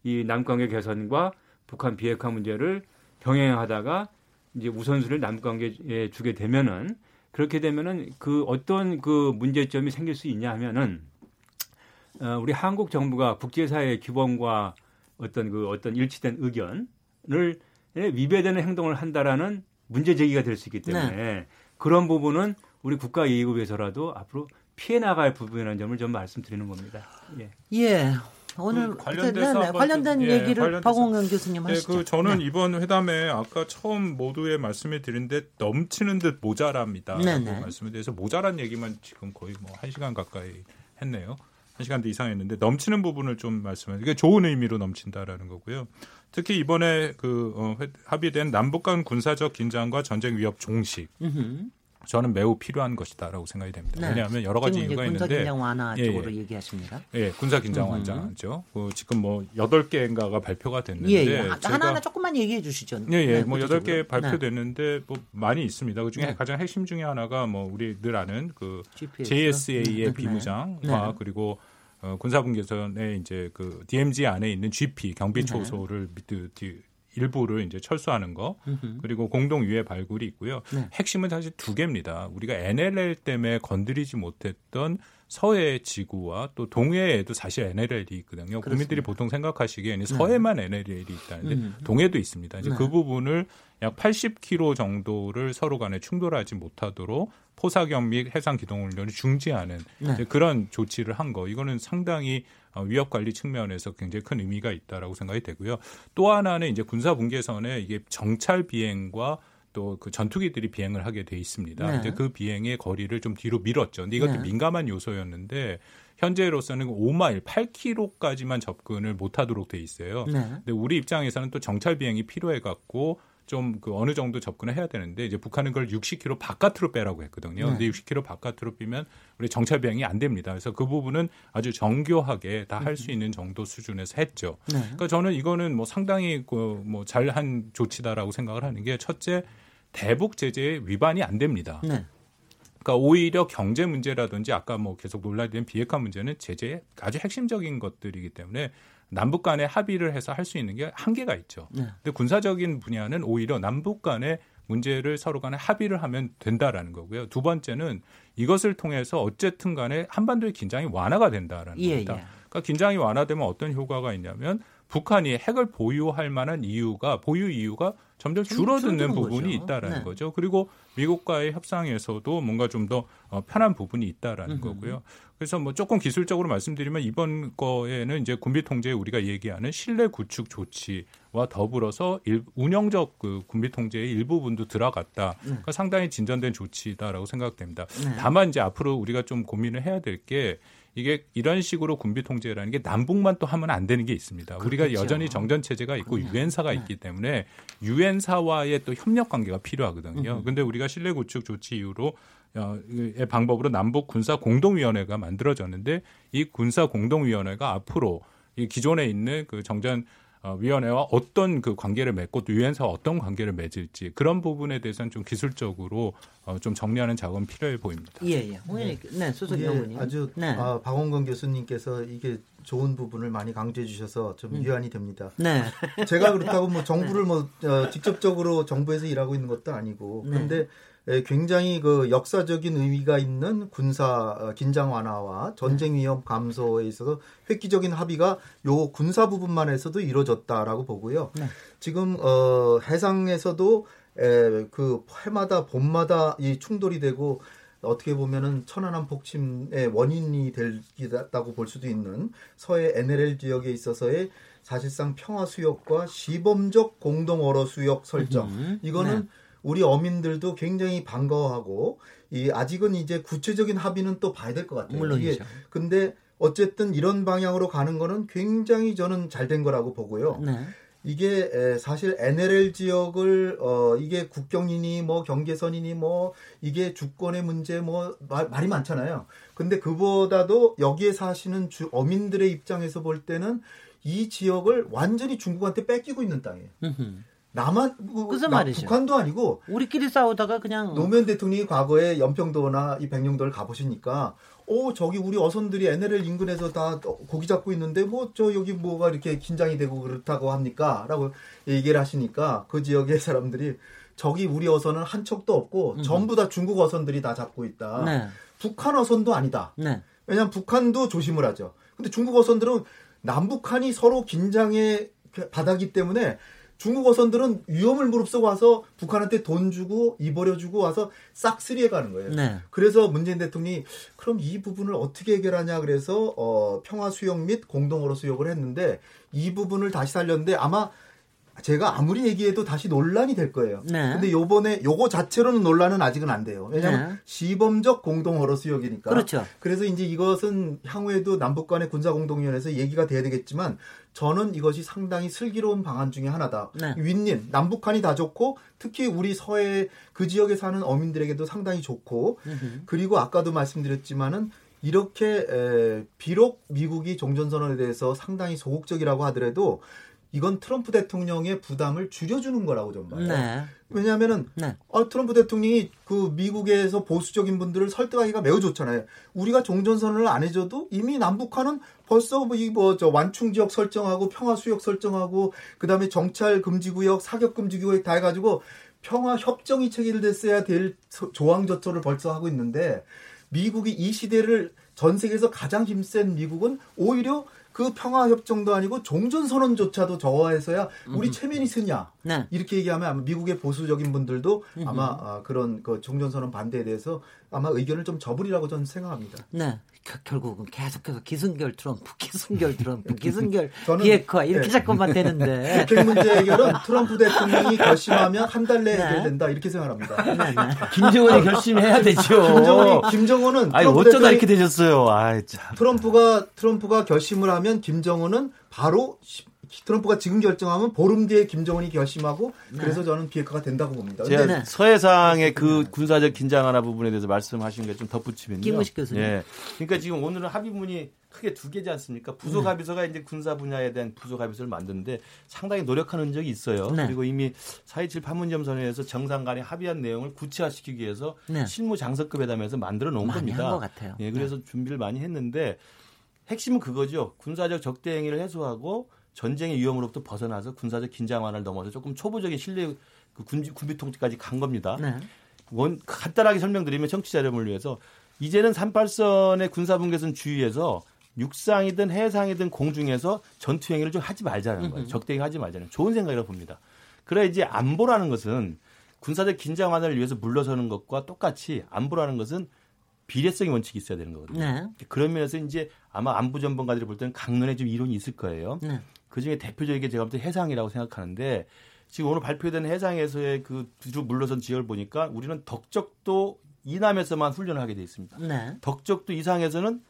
이 남관계 개선과 북한 비핵화 문제를 병행하다가 이제 우선순위를 남관계에 주게 되면은 그렇게 되면은 그 어떤 그 문제점이 생길 수 있냐 하면은 어, 우리 한국 정부가 국제사회의 규범과 어떤 그 어떤 일치된 의견을 위배되는 행동을 한다라는 문제 제기가 될 수 있기 때문에 네. 그런 부분은 우리 국가 이익을 위해서라도 앞으로 피해 나갈 부분이라는 점을 좀 말씀드리는 겁니다. 예. 예. 오늘 그 관련돼서 네, 관련된 좀, 예, 얘기를 박홍근 교수님 하시죠. 네, 그 저는 네. 이번 회담에 아까 처음 모두에 말씀을 드린 데 넘치는 듯 모자랍니다. 네, 네. 말씀에 대해서 모자란 얘기만 지금 거의 뭐한 시간 가까이 했네요. 한 시간도 이상 했는데 넘치는 부분을 좀 말씀해. 이게 좋은 의미로 넘친다라는 거고요. 특히 이번에 그 어, 합의된 남북 간 군사적 긴장과 전쟁 위협 종식. 저는 매우 필요한 것이다라고 생각이 됩니다. 네. 왜냐하면 여러 가지 이유가 있는데 군사 긴장 완화 예, 쪽으로 예. 얘기하십니다. 예, 군사 긴장 완화죠. 그 지금 뭐 여덟 개인가가 발표가 됐는데 예, 예. 하나 하나 조금만 얘기해 주시죠. 예, 예. 네, 뭐 여덟 개 발표됐는데 네. 뭐 많이 있습니다. 그 중에 네. 가장 핵심 중에 하나가 뭐 우리 늘 아는 그 GPS. JSA의 네. 비무장화 네. 그리고 어, 군사분계선에 이제 그 DMZ 안에 있는 GP 경비 초소를 밑 일부를 이제 철수하는 거 그리고 공동 유해 발굴이 있고요. 네. 핵심은 사실 두 개입니다. 우리가 NLL 때문에 건드리지 못했던 서해 지구와 또 동해에도 사실 NLL이 있거든요. 그렇습니다. 국민들이 보통 생각하시기에는 네. 서해만 NLL이 있다는데 음. 동해도 있습니다. 이제 네. 그 부분을 약 80km 정도를 서로 간에 충돌하지 못하도록 포사경 및 해상 기동 훈련을 중지하는 네. 그런 조치를 한 거. 이거는 상당히 어, 위협 관리 측면에서 굉장히 큰 의미가 있다라고 생각이 되고요. 또 하나는 이제 군사 분계선에 이게 정찰 비행과 또그 전투기들이 비행을 하게 돼 있습니다. 네. 이제 그 비행의 거리를 좀 뒤로 밀었죠. 근데 이것도 네. 민감한 요소였는데 현재로서는 5마일, 8km까지만 접근을 못하도록 돼 있어요. 네. 근데 우리 입장에서는 또 정찰 비행이 필요해 갖고 좀 그 어느 정도 접근을 해야 되는데 이제 북한은 그걸 60km 바깥으로 빼라고 했거든요. 네. 근데 60km 바깥으로 빼면 우리 정찰 비행이 안 됩니다. 그래서 그 부분은 아주 정교하게 다 할 수 있는 정도 수준에서 했죠. 네. 그러니까 저는 이거는 뭐 상당히 그뭐 잘한 조치다라고 생각을 하는 게 첫째 대북 제재 위반이 안 됩니다. 네. 그러니까 오히려 경제 문제라든지 아까 뭐 계속 논란된 비핵화 문제는 제재의 아주 핵심적인 것들이기 때문에 남북 간에 합의를 해서 할 수 있는 게 한계가 있죠. 네. 근데 군사적인 분야는 오히려 남북 간에 문제를 서로 간에 합의를 하면 된다라는 거고요. 두 번째는 이것을 통해서 어쨌든 간에 한반도의 긴장이 완화가 된다라는 예, 겁니다. 예. 그러니까 긴장이 완화되면 어떤 효과가 있냐면 북한이 핵을 보유할 만한 이유가 보유 이유가 점점 줄어드는 부분이 거죠. 있다라는 네. 거죠. 그리고 미국과의 협상에서도 뭔가 좀더 어, 편한 부분이 있다라는 거고요. 그래서 뭐 조금 기술적으로 말씀드리면 이번 거에는 이제 군비 통제에 우리가 얘기하는 실내 구축 조치와 더불어서 일, 운영적 그 군비 통제의 일부분도 들어갔다. 네. 그러니까 상당히 진전된 조치다라고 생각됩니다. 네. 다만 이제 앞으로 우리가 좀 고민을 해야 될게 이게 이런 식으로 군비 통제라는 게 남북만 또 하면 안 되는 게 있습니다. 그렇겠죠. 우리가 여전히 정전 체제가 있고 유엔사가 네. 있기 때문에 유엔사와의 또 협력 관계가 필요하거든요. 근데 우리가 실내 구축 조치 이후로 어, 의 방법으로 남북 군사 공동위원회가 만들어졌는데 이 군사 공동위원회가 앞으로 이 기존에 있는 그 정전 어, 위원회와 어떤 그 관계를 맺고 또 유엔사와 어떤 관계를 맺을지 그런 부분에 대해서는 좀 기술적으로 어, 좀 정리하는 작업은 필요해 보입니다. 예, 예. 네, 네 수석 예, 아주 네. 아, 박원건 교수님께서 이게 좋은 부분을 많이 강조해 주셔서 좀 음. 위안이 됩니다. 네. 제가 그렇다고 뭐 [LAUGHS] 정부를 뭐 어, 직접적으로 정부에서 일하고 있는 것도 아니고 그런데 네. 예, 굉장히 그 역사적인 의미가 있는 군사 어, 긴장 완화와 전쟁 네. 위험 감소에 있어서 획기적인 합의가 요 군사 부분만 해서도 이루어졌다라고 보고요. 네. 지금 어 해상에서도 에, 그 해마다 봄마다 이 충돌이 되고 어떻게 보면은 천안함 폭침의 원인이 되다고 볼 수도 있는 서해 NLL 지역에 있어서의 사실상 평화 수역과 시범적 공동 어로 수역 설정 이거는 네. 우리 어민들도 굉장히 반가워하고 이 아직은 이제 구체적인 합의는 또 봐야 될 것 같아요. 물론이죠. 이게 근데 어쨌든 이런 방향으로 가는 거는 굉장히 저는 잘 된 거라고 보고요. 네. 이게 사실 NLL 지역을 어 이게 국경이니 뭐 경계선이니 뭐 이게 주권의 문제 뭐 말, 말이 많잖아요. 근데 그보다도 여기에 사시는 주 어민들의 입장에서 볼 때는 이 지역을 완전히 중국한테 뺏기고 있는 땅이에요. 남한 뭐, 무슨 말이죠? 북한도 아니고 우리끼리 싸우다가 그냥 노무현 대통령이 과거에 연평도나 이 백령도를 가보시니까 오 저기 우리 어선들이 NLL 인근에서 다 고기 잡고 있는데 뭐 저 여기 뭐가 이렇게 긴장이 되고 그렇다고 합니까?라고 얘기를 하시니까 그 지역의 사람들이 저기 우리 어선은 한 척도 없고 음. 전부 다 중국 어선들이 다 잡고 있다. 네. 북한 어선도 아니다. 네. 왜냐하면 북한도 조심을 하죠. 근데 중국 어선들은 남북한이 서로 긴장의 바다기 때문에 중국 어선들은 위험을 무릅쓰고 와서 북한한테 돈 주고 입어려주고 와서 싹쓸이해 가는 거예요. 네. 그래서 문재인 대통령이 그럼 이 부분을 어떻게 해결하냐 그래서 어, 평화 수역 및 공동어로 수역을 했는데 이 부분을 다시 살렸는데 아마 제가 아무리 얘기해도 다시 논란이 될 거예요. 네. 근데 요번에 요거 자체로는 논란은 아직은 안 돼요. 왜냐하면 네. 시범적 공동 허러 수역이니까. 그렇죠. 그래서 이제 이것은 향후에도 남북 간의 군사 공동위원회에서 얘기가 돼야 되겠지만 저는 이것이 상당히 슬기로운 방안 중의 하나다. 네. 윈님, 남북한이 다 좋고 특히 우리 서해 그 지역에 사는 어민들에게도 상당히 좋고 으흠. 그리고 아까도 말씀드렸지만은 이렇게 에, 비록 미국이 종전선언에 대해서 상당히 소극적이라고 하더라도 이건 트럼프 대통령의 부담을 줄여주는 거라고 좀 봐요. 네. 왜냐하면은 네. 아, 트럼프 대통령이 그 미국에서 보수적인 분들을 설득하기가 매우 좋잖아요. 우리가 종전선언을 안 해줘도 이미 남북한은 벌써 뭐이뭐저 완충 지역 설정하고 평화 수역 설정하고 그 다음에 정찰 금지 구역, 사격 금지 구역 다 해가지고 평화 협정이 체결됐어야 될 조항 조처를 벌써 하고 있는데 미국이 이 시대를 전 세계에서 가장 힘센 미국은 오히려 그 평화협정도 아니고 종전선언조차도 저하해서야 우리 체면이 쓰냐. 네. 이렇게 얘기하면 아마 미국의 보수적인 분들도 아마 아, 그런 그 종전선언 반대에 대해서 아마 의견을 좀 접으리라고 저는 생각합니다. 네. 그, 결국은 계속해서 기승결 트럼프, 기승결 트럼프, [LAUGHS] 기승결 비핵화 이렇게 네. 자꾸만 되는데 핵 문제 해결은 트럼프 대통령이 [LAUGHS] 결심하면 한 달 내에 네. 해결된다 이렇게 생각합니다. 네, 네. 김정은이 결심해야 되죠. 김정은이 김정은은 아니 어쩌다 이렇게 되셨어요. 아 참. 트럼프가 트럼프가 결심을 하면 김정은은 바로 트럼프가 지금 결정하면 보름 뒤에 김정은이 결심하고 네. 그래서 저는 비핵화가 된다고 봅니다. 제가 네. 서해상의 그 네. 군사적 긴장 하나 부분에 대해서 말씀하신 게 좀 덧붙이면요. 김우식 교수님. 예. 그러니까 지금 오늘은 합의문이 크게 두 개지 않습니까? 부속 합의서가 네. 이제 군사 분야에 대한 부속 합의서를 만드는데 상당히 노력하는 적이 있어요. 네. 그리고 이미 4.27 판문점 선언에서 정상 간에 합의한 내용을 구체화시키기 위해서 네. 실무 장석급 회담에서 만들어 놓은 겁니다. 예, 그래서 네. 준비를 많이 했는데 핵심은 그거죠. 군사적 적대 행위를 해소하고 전쟁의 위험으로부터 벗어나서 군사적 긴장 완화를 넘어서 조금 초보적인 신뢰 그 군비, 군비 통제까지 간 겁니다. 네. 원, 간단하게 설명드리면 청취자 여러분을 위해서 이제는 38선의 군사분계선 주위에서 육상이든 해상이든 공중에서 전투 행위를 좀 하지 말자는 거예요. 적대행위 하지 말자는 좋은 생각이라고 봅니다. 그래 이제 안보라는 것은 군사적 긴장 완화를 위해서 물러서는 것과 똑같이 안보라는 것은 비례성의 원칙이 있어야 되는 거거든요. 네. 그런 면에서 이제 아마 안보 전문가들이 볼 때는 강론에 좀 이론이 있을 거예요. 네. 그 중에 대표적인 제가 볼 때 해상이라고 생각하는데 지금 오늘 발표된 해상에서의 그 뒤로 물러선 지역을 보니까 우리는 덕적도 이남에서만 훈련을 하게 돼 있습니다. 네. 덕적도 이상에서는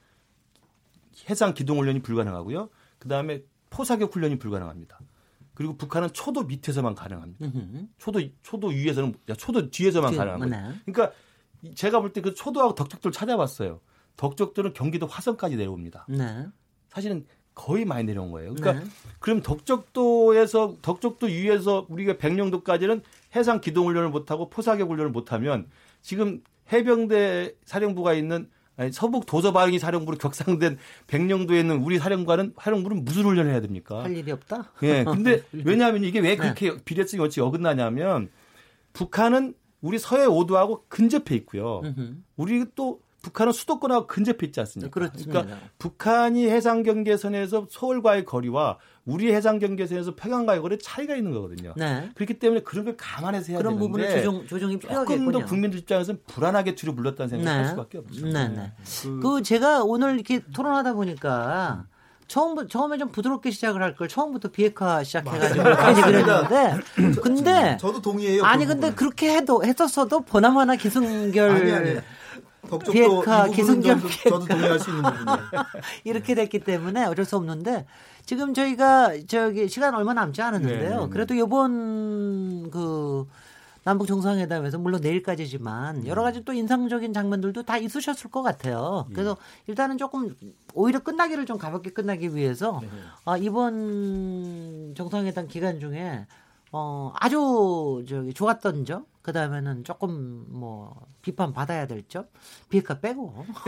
해상 기동 훈련이 불가능하고요. 그 다음에 포사격 훈련이 불가능합니다. 그리고 북한은 초도 밑에서만 가능합니다. 초도 초도 위에서는 초도 뒤에서만 그, 거예요. 네. 그러니까 제가 볼 때 그 초도하고 덕적도를 찾아봤어요. 덕적도는 경기도 화성까지 내려옵니다. 네. 사실은 거의 많이 내려온 거예요. 그러니까 네. 그럼 덕적도에서 덕적도 위에서 우리가 백령도까지는 해상 기동 훈련을 못 하고 포사격 훈련을 못 하면 지금 해병대 사령부가 있는 아니, 서북 도서방위 사령부로 격상된 백령도에 있는 우리 사령관은 사령부는 무슨 훈련을 해야 됩니까? 할 일이 없다. 예. 근데 [LAUGHS] 왜냐하면 이게 왜 그렇게 네. 비례성이 원칙이 어긋나냐면 북한은 우리 서해 오도하고 근접해 있고요. 우리 또 북한은 수도권하고 근접해 있지 않습니까? 그렇습니다. 그러니까 북한이 해상 경계선에서 서울과의 거리와 우리 해상 경계선에서 평양과의 거리 차이가 있는 거거든요. 네. 그렇기 때문에 그런 걸 감안해서 해야 그런 되는데 부분을 조정 조정이. 조금 더 국민들 입장에서는 불안하게 뒤로 물렀다는 생각을 네. 할 수밖에 없죠. 네, 네. 그, 그 제가 오늘 이렇게 토론하다 보니까 처음 처음에 좀 부드럽게 시작을 할 걸 처음부터 비핵화 시작해가지고 괜히 그랬는데 근데 저, 도 동의해요. 아니 그 근데 그렇게 해도 했었어도 보나마나 기승결 비핵화 기승결 저도 동의할 수 있는 부분이에요. [LAUGHS] 이렇게 됐기 때문에 어쩔 수 없는데 지금 저희가 저기 시간 얼마 남지 않았는데요. 네네. 네, 네. 그래도 이번 그 남북 정상회담에서 물론 내일까지지만 여러 가지 또 인상적인 장면들도 다 있으셨을 것 같아요. 그래서 일단은 조금 오히려 끝나기를 좀 가볍게 끝나기 위해서 아, 이번 정상회담 기간 중에 어, 아주 저기 좋았던 점, 그 다음에는 조금 뭐 비판 받아야 될 점, 비핵화 빼고. [LAUGHS]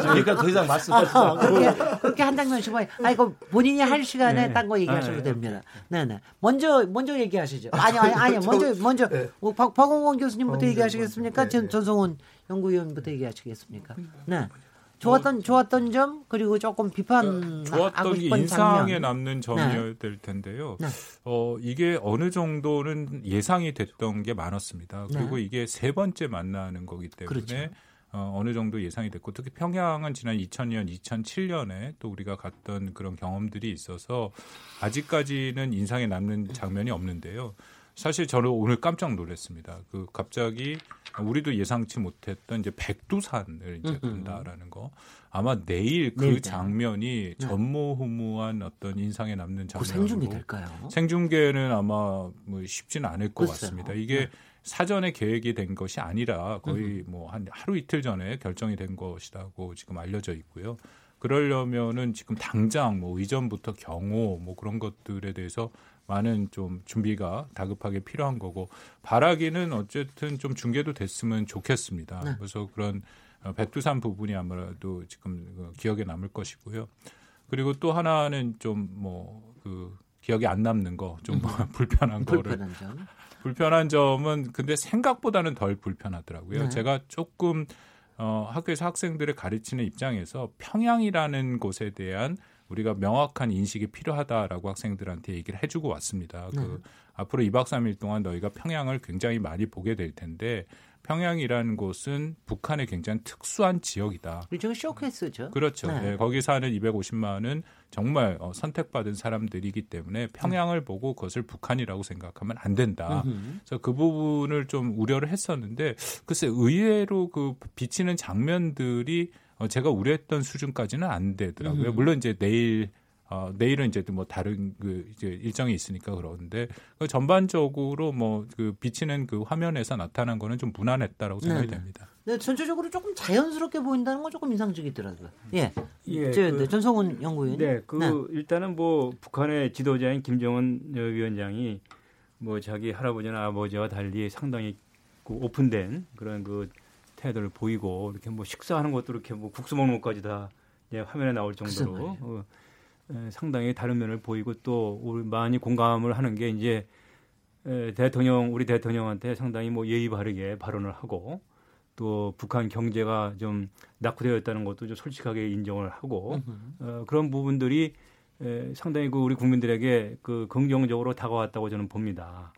그러니까 더 이상 말씀하시 어, 그렇게, 그렇게 한 장면씩 뭐, 아, 이거 본인이 할 시간에 네. 딴거 얘기하셔도 아, 네. 됩니다. 네네. 먼저, 먼저 얘기하시죠. 아니, 아니, 아니, 먼저, 먼저, 네. 뭐, 박, 박원권 교수님부터 얘기하시겠습니까? 전, 전성훈 연구위원부터 얘기하시겠습니까? 네. 좋았던 좋았던 점 그리고 조금 비판 네, 좋았던 게 인상에 장면. 남는 점이어야 네. 될 텐데요. 네. 어 이게 어느 정도는 예상이 됐던 게 많았습니다. 그리고 네. 이게 세 번째 만나는 거기 때문에 그렇죠. 어, 어느 정도 예상이 됐고 특히 평양은 지난 2000년, 2007년에 또 우리가 갔던 그런 경험들이 있어서 아직까지는 인상에 남는 장면이 없는데요. 사실 저는 오늘 깜짝 놀랐습니다. 그 갑자기 우리도 예상치 못했던 이제 백두산을 이제 간다라는 거. 아마 내일 그 네, 장면이 네. 전무후무한 어떤 인상에 남는 장면으로 생중계 될까요? 생중계는 아마 뭐 쉽지는 않을 것 글쎄요. 같습니다. 이게 네. 사전에 계획이 된 것이 아니라 거의 뭐 한 하루 이틀 전에 결정이 된 것이라고 지금 알려져 있고요. 그러려면은 지금 당장 뭐 이전부터 경호 뭐 그런 것들에 대해서 많은 좀 준비가 다급하게 필요한 거고 바라기는 어쨌든 좀 중계도 됐으면 좋겠습니다. 네. 그래서 그런 어, 백두산 부분이 아무래도 지금 그 기억에 남을 것이고요. 그리고 또 하나는 좀 뭐 그 기억에 안 남는 거좀 음. [LAUGHS] 불편한 거를 불편한 점. 불편한 점은 근데 생각보다는 덜 불편하더라고요. 네. 제가 조금 어, 학교에서 학생들을 가르치는 입장에서 평양이라는 곳에 대한 우리가 명확한 인식이 필요하다라고 학생들한테 얘기를 해주고 왔습니다. 그 네. 그 앞으로 2박 3일 동안 너희가 평양을 굉장히 많이 보게 될 텐데 평양이라는 곳은 북한의 굉장히 특수한 지역이다. 일종의 쇼케이스죠. 그렇죠. 네. 네, 거기 사는 250만은 정말 어, 선택받은 사람들이기 때문에 평양을 보고 그것을 북한이라고 생각하면 안 된다. 그래서 그 부분을 좀 우려를 했었는데 글쎄 의외로 그 비치는 장면들이 어, 제가 우려했던 수준까지는 안 되더라고요. 음. 물론 이제 내일 어, 내일은 이제 뭐 다른 그 이제 일정이 있으니까 그러는데 그 전반적으로 뭐 그 비치는 그 화면에서 나타난 거는 좀 무난했다라고 생각이 네네. 됩니다. 네, 전체적으로 조금 자연스럽게 보인다는 건 조금 인상적이더라고요. 예, 예, 제, 그, 네, 전성훈 연구위원. 네, 그 네. 일단은 뭐 북한의 지도자인 김정은 위원장이 뭐 자기 할아버지나 아버지와 달리 상당히 그 오픈된 그런 그 태도를 보이고 이렇게 뭐 식사하는 것도 이렇게 뭐 국수 먹는 것까지 다 예, 화면에 나올 정도로 어, 에, 상당히 다른 면을 보이고 또 우리 많이 공감을 하는 게 이제 에, 대통령 우리 대통령한테 상당히 뭐 예의 바르게 발언을 하고 또 북한 경제가 좀 낙후되어 있다는 것도 좀 솔직하게 인정을 하고 어, 그런 부분들이 에, 상당히 그 우리 국민들에게 그 긍정적으로 다가왔다고 저는 봅니다.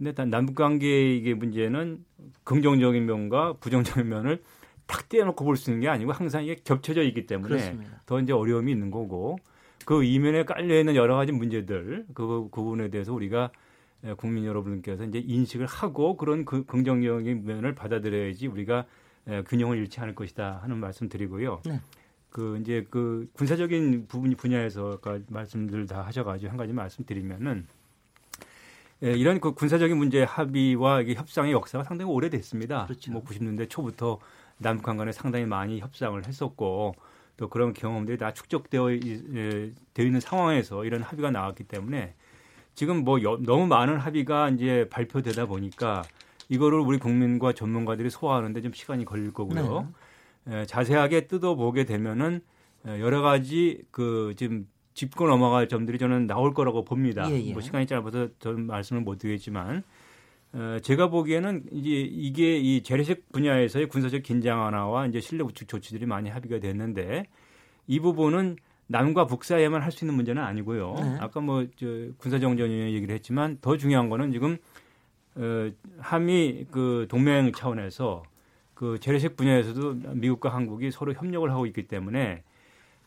근데 단 남북 관계의 이게 문제는 긍정적인 면과 부정적인 면을 탁 떼어놓고 볼 수 있는 게 아니고 항상 이게 겹쳐져 있기 때문에 그렇습니다. 더 이제 어려움이 있는 거고 그 이면에 깔려 있는 여러 가지 문제들 그, 그 부분에 대해서 우리가 국민 여러분께서 이제 인식을 하고 그런 그 긍정적인 면을 받아들여야지 우리가 균형을 잃지 않을 것이다 하는 말씀 드리고요. 네. 그 이제 그 군사적인 부분 분야에서 말씀들 다 하셔가지고 한 가지 말씀드리면은 예, 이런 그 군사적인 문제 합의와 협상의 역사가 상당히 오래됐습니다. 그렇죠. 뭐 90년대 초부터 남북한 간에 상당히 많이 협상을 했었고 또 그런 경험들이 다 축적되어 예, 되어 있는 상황에서 이런 합의가 나왔기 때문에 지금 뭐 여, 너무 많은 합의가 이제 발표되다 보니까 이거를 우리 국민과 전문가들이 소화하는데 좀 시간이 걸릴 거고요. 네. 에, 자세하게 뜯어보게 되면은 여러 가지 그 지금 짚고 넘어갈 점들이 저는 나올 거라고 봅니다. 예, 예. 뭐 시간이 짧아서 저는 말씀을 못 드리겠지만 어, 제가 보기에는 이제 이게 이 재래식 분야에서의 군사적 긴장 완화와 이제 실내 구축 조치들이 많이 합의가 됐는데 이 부분은 남과 북 사이에만 할 수 있는 문제는 아니고요. 네. 아까 뭐 저 군사정전위원 얘기를 했지만 더 중요한 거는 지금 어, 한미 그 동맹 차원에서 그 재래식 분야에서도 미국과 한국이 서로 협력을 하고 있기 때문에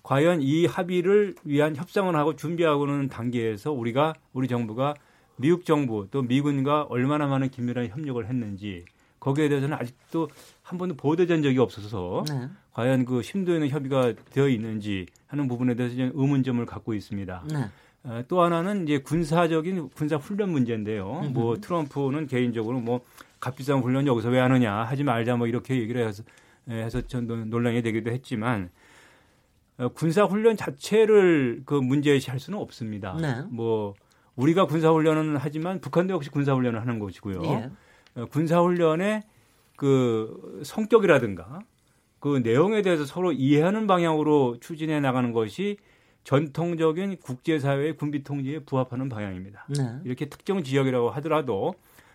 과연 이 합의를 위한 협상을 하고 준비하고는 단계에서 우리가 우리 정부가 미국 정부 또 미군과 얼마나 많은 긴밀한 협력을 했는지 거기에 대해서는 아직도 한 번도 보도된 적이 없어서 네. 과연 그 심도 있는 협의가 되어 있는지 하는 부분에 대해서 좀 의문점을 갖고 있습니다. 네. 어, 또 하나는 이제 군사적인 군사 훈련 문제인데요. 음흠. 뭐 트럼프는 개인적으로 뭐 값비싼 훈련 여기서 왜 하느냐 하지 말자 뭐 이렇게 얘기를 해서 해서 전 논란이 되기도 했지만 어, 군사 훈련 자체를 그 문제시할 수는 없습니다. 네. 뭐 우리가 군사 훈련은 하지만 북한도 역시 군사 훈련을 하는 것이고요. 예. 어, 군사 훈련의 그 성격이라든가 그 내용에 대해서 서로 이해하는 방향으로 추진해 나가는 것이 전통적인 국제사회의 군비 통제에 부합하는 방향입니다. 네. 이렇게 특정 지역이라고 하더라도